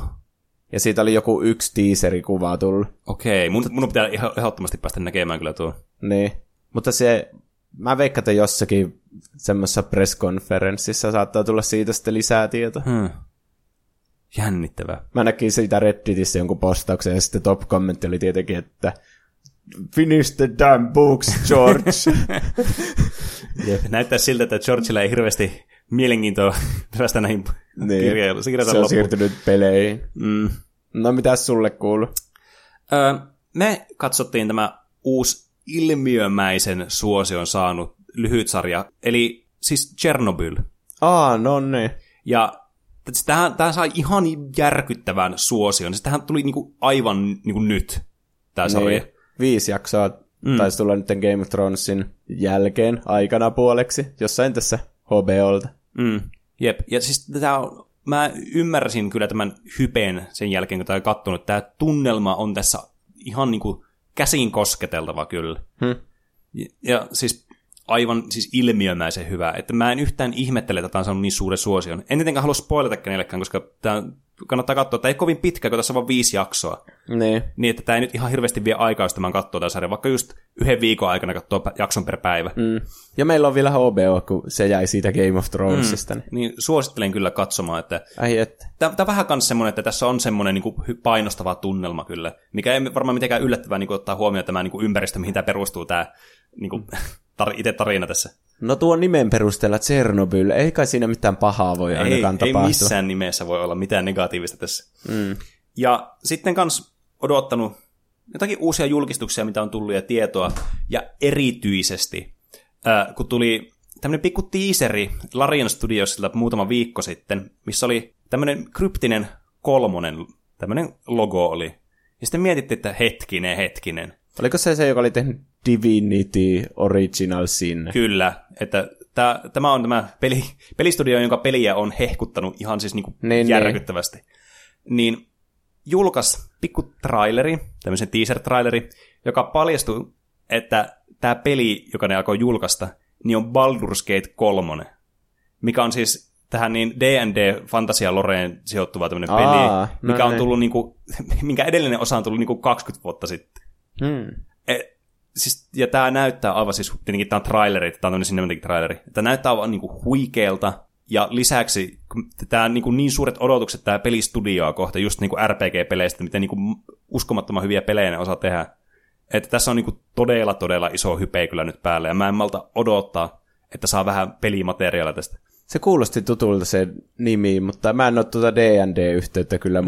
Ja siitä oli joku yksi teaserikuva tullut. okei. Mun, mun pitää ihan ehdottomasti päästä näkemään kyllä tuo. Niin. Mutta se, mä veikkaan, että jossakin semmoisessa press-konferenssissa saattaa tulla siitä sitten lisää tietoa. Hmm. Jännittävää. Mä näkin siitä Redditissä jonkun postauksen ja sitten top-kommentti oli tietenkin, että Finish the damn books, George. Näyttää siltä, että Georgella ei hirveästi mielenkiintoa päästä näihin niin. kirjoihin. Se se on loppuun. siirtynyt peleihin. Mm. No mitäs sulle kuuluu? Öö, me katsottiin tämä uusi ilmiömäisen suosion saanut lyhyt sarja, eli siis Chernobyl. Aa, no niin. Ja tähän, tähän sai ihan järkyttävän suosion. Siis tähän tuli niinku aivan niinku nyt, tämä sarja. niin. Viisi jaksoa mm. taisi tulla nyt Game of Thronesin jälkeen aikana puoleksi, jossain tässä HBOlta. Mm. Jep, ja siis tää on, mä ymmärsin kyllä tämän hypeen sen jälkeen, kun tämä kattonut, että tämä tunnelma on tässä ihan niinku käsin kosketeltava kyllä. Hmm. Ja, ja siis aivan siis ilmiömäisen hyvä, että mä en yhtään ihmettele, että tämä on saanut niin suuren suosion. En tietenkään halua spoilata kenellekään, koska tämä kannattaa katsoa, että ei kovin pitkä, kun tässä on vain viisi jaksoa. Niin. Niin, että tämä ei nyt ihan hirveästi vie aikaa, jos tämän katsoo tämän sarjan, vaikka just yhden viikon aikana katsoo jakson per päivä. Mm. Ja meillä on vielä HBO, kun se jäi siitä Game of Thronesista. Mm. Niin suosittelen kyllä katsomaan, että Ai että. Tämä on vähän myös semmoinen, että tässä on semmoinen niin kuin, painostava tunnelma kyllä, mikä ei varmaan mitenkään yllättävää niin kuin, ottaa huomioon tämä niin kuin, ympäristö, mihin tämä perustuu tämä niin kuin, tar- itse tarina tässä. No tuon nimen perusteella Chernobyl, ei kai siinä mitään pahaa voi Ei, ainakaan ei tapahtua. missään nimessä voi olla mitään negatiivista tässä. Mm. Ja sitten kans odottanut jotakin uusia julkistuksia, mitä on tullut ja tietoa, ja erityisesti, äh, kun tuli tämmöinen pikku tiiseri Larian Studiosilta muutama viikko sitten, missä oli tämmöinen kryptinen kolmonen, tämmöinen logo oli. Ja sitten mietittiin, että hetkinen, hetkinen. Oliko se se, joka oli tehnyt Divinity Original Sin? Kyllä, että tämä, tämä on tämä peli, pelistudio, jonka peliä on hehkuttanut ihan siis niinku Niin, järkyttävästi. Niin julkaisi pikku traileri, tämmöisen teaser-traileri, joka paljastui, että tämä peli, joka ne alkoi julkaista, niin on Baldur's Gate 3, mikä on siis tähän niin D&D Fantasia Loreen sijoittuva tämmöinen Aa, peli, no mikä on niin. tullut niinku, minkä edellinen osa on tullut niinku 20 vuotta sitten. Hmm. E, siis, ja tämä näyttää aivan, siis tietenkin tämä on traileri, tämä on tämmöinen cinematic traileri. Tämä näyttää aivan niinku huikealta, ja lisäksi tämä niinku niin suuret odotukset tämä pelistudioa kohta, just niinku RPG-peleistä, miten niinku uskomattoman hyviä pelejä ne osaa tehdä. Että tässä on niinku todella, todella iso hype kyllä nyt päällä, ja mä en malta odottaa, että saa vähän pelimateriaalia tästä. Se kuulosti tutulta se nimi, mutta mä en ole tuota D&D-yhteyttä kyllä Mm.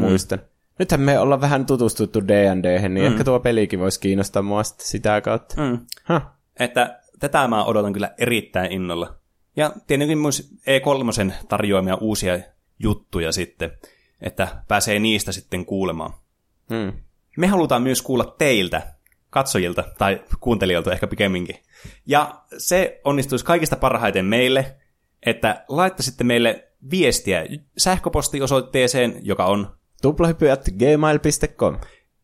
Nythän me ollaan vähän tutustuttu D&D-hen, niin mm. ehkä tuo pelikin voisi kiinnostaa mua sitä kautta. Mm. Huh. Että tätä mä odotan kyllä erittäin innolla. Ja tietenkin myös E3 tarjoamia uusia juttuja sitten, että pääsee niistä sitten kuulemaan. Hmm. Me halutaan myös kuulla teiltä, katsojilta tai kuuntelijoilta ehkä pikemminkin. Ja se onnistuisi kaikista parhaiten meille, että laittaisitte meille viestiä sähköpostiosoitteeseen, joka on, Tuplahypyät gmail.com.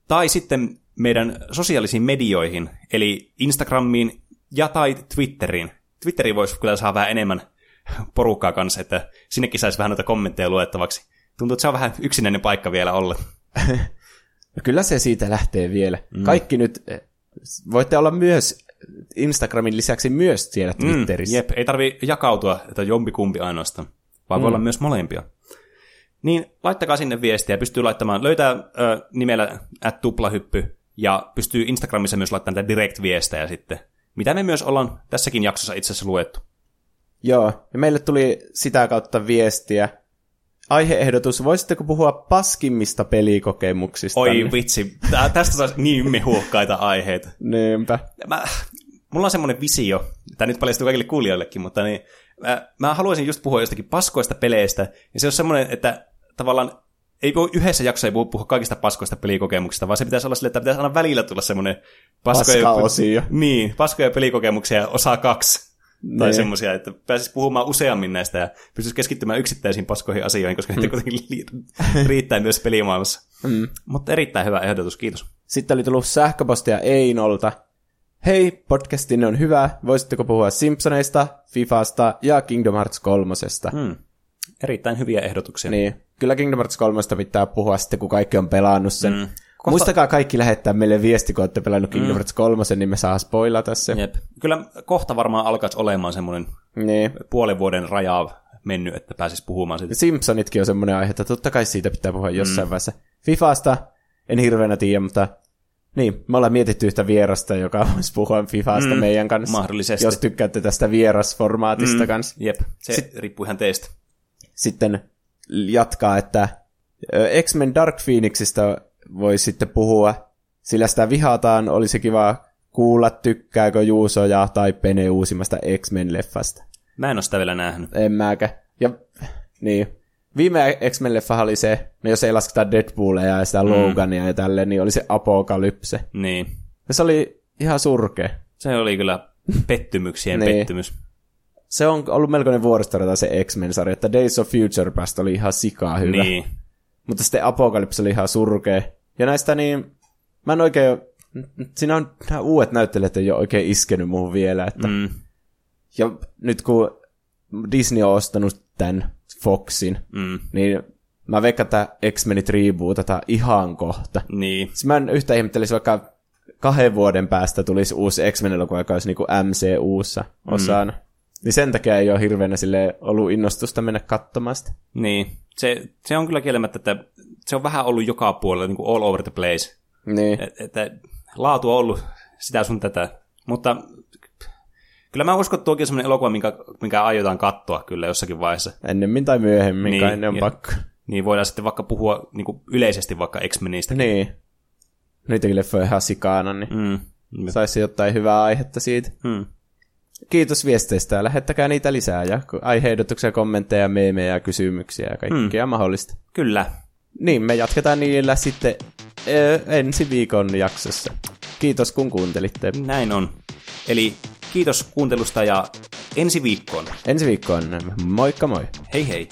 tai sitten meidän sosiaalisiin medioihin, eli Instagramiin ja tai Twitteriin. Twitteriin voisi kyllä saada vähän enemmän porukkaa kanssa, että sinnekin saisi vähän noita kommentteja luettavaksi. Tuntuu, että se on vähän yksinäinen paikka vielä olla. No kyllä se siitä lähtee vielä. Mm. Kaikki nyt, eh, voitte olla myös Instagramin lisäksi myös siellä Twitterissä. Mm, jep, ei tarvi jakautua, että jompikumpi ainoastaan, vaan mm. voi olla myös molempia. Niin laittakaa sinne viestiä, pystyy laittamaan, löytää ö, nimellä at tuplahyppy, ja pystyy Instagramissa myös laittamaan näitä direct-viestejä sitten, mitä me myös ollaan tässäkin jaksossa itse asiassa luettu. Joo, ja meille tuli sitä kautta viestiä. Aiheehdotus, voisitteko puhua paskimmista pelikokemuksista? Oi vitsi, tää, tästä saisi niin mehuokkaita aiheita. Niinpä. Mä, mulla on semmoinen visio, tämä nyt paljastuu kaikille kuulijoillekin, mutta niin, mä, mä haluaisin just puhua jostakin paskoista peleistä, ja se on semmoinen, että tavallaan ei voi yhdessä jaksossa ei voi puhua kaikista paskoista pelikokemuksista, vaan se pitäisi olla sille, että pitäisi aina välillä tulla semmoinen paskoja, Paska-osio. niin, paskoja pelikokemuksia osa kaksi. Tai Niin. semmoisia, että pääsisi puhumaan useammin näistä ja pystyisi keskittymään yksittäisiin paskoihin asioihin, koska niitä kuitenkin riittää myös pelimaailmassa. Mm. Mutta erittäin hyvä ehdotus, kiitos. Sitten oli tullut sähköpostia Einolta. Hei, podcastinne on hyvä. Voisitteko puhua Simpsoneista, Fifasta ja Kingdom Hearts 3? Hmm. Erittäin hyviä ehdotuksia. Niin, kyllä Kingdom Hearts 3 pitää puhua sitten, kun kaikki on pelannut sen. Mm. Mm. Kohta- Muistakaa kaikki lähettää meille viesti, kun olette pelannut Kingdom Hearts 3, niin me saa spoilata se. Jep. Kyllä kohta varmaan alkaisi olemaan semmoinen Niin. puolen vuoden raja mennyt, että pääsisi puhumaan siitä. Simpsonitkin on semmoinen aihe, että totta kai siitä pitää puhua jossain mm. vaiheessa. Fifasta en hirveänä tiedä, mutta niin, me ollaan mietitty yhtä vierasta, joka voisi puhua Fifasta Mm, mm, meidän kanssa. mahdollisesti. Jos tykkäätte tästä vierasformaatista mm. kanssa. Jep, se Sit... riippuu ihan teistä. Sitten jatkaa, että X-Men Dark Phoenixista voi sitten puhua, sillä sitä vihataan, olisi kiva kuulla, tykkääkö Juuso ja tai Pene uusimmasta X-Men-leffasta. Mä en ole sitä vielä nähnyt. En mäkä. Ja niin. Viime X-Men-leffa oli se, no jos ei lasketa Deadpoolia ja sitä mm. Logania ja tälleen, niin oli se Apokalypse. Niin. Ja se oli ihan surkea. Se oli kyllä pettymyksien Niin. pettymys. Se on ollut melkoinen vuoristorata se X-Men-sarja, että Days of Future Past oli ihan sikaa hyvä. Niin. Mutta sitten Apocalypse oli ihan surkea. Ja näistä niin, mä en oikein, siinä on nämä uudet näyttelijät ei ole oikein iskenyt muuhun vielä. Että, mm. Ja nyt kun Disney on ostanut tämän Foxin, Mm. niin mä veikkaan, että X-Menit rebootataan ihan kohta. Niin. Siis mä en yhtä ihmettelisi, vaikka kahden vuoden päästä tulisi uusi X-Men-elokuva, joka olisi niinku MCUssa osana. Mm. Niin sen takia ei ole hirveänä sille ollut innostusta mennä katsomaan sitä. Niin. Se, se on kyllä kielemättä, että se on vähän ollut joka puolella, niin kuin all over the place. Niin. Et, että laatu on ollut sitä sun tätä. Mutta kyllä mä uskon, että tuokin on semmoinen elokuva, minkä, minkä aiotaan katsoa kyllä jossakin vaiheessa. Ennemmin tai myöhemmin, Niin, kai ne on ja- pakko. Niin voidaan sitten vaikka puhua niin kuin yleisesti vaikka X-Menistä. Niin. Niitäkin leffoja ihan sikana, niin. Mm. saisi jotain hyvää aihetta siitä. Mm. Kiitos viesteistä ja lähettäkää niitä lisää ja aiheehdotuksia, kommentteja, meemejä, kysymyksiä ja kaikkea mm. mahdollista. Kyllä. Niin, me jatketaan niillä sitten ö, ensi viikon jaksossa. Kiitos kun kuuntelitte. Näin on. Eli kiitos kuuntelusta ja ensi viikkoon. Ensi viikkoon. Moikka moi. Hei hei.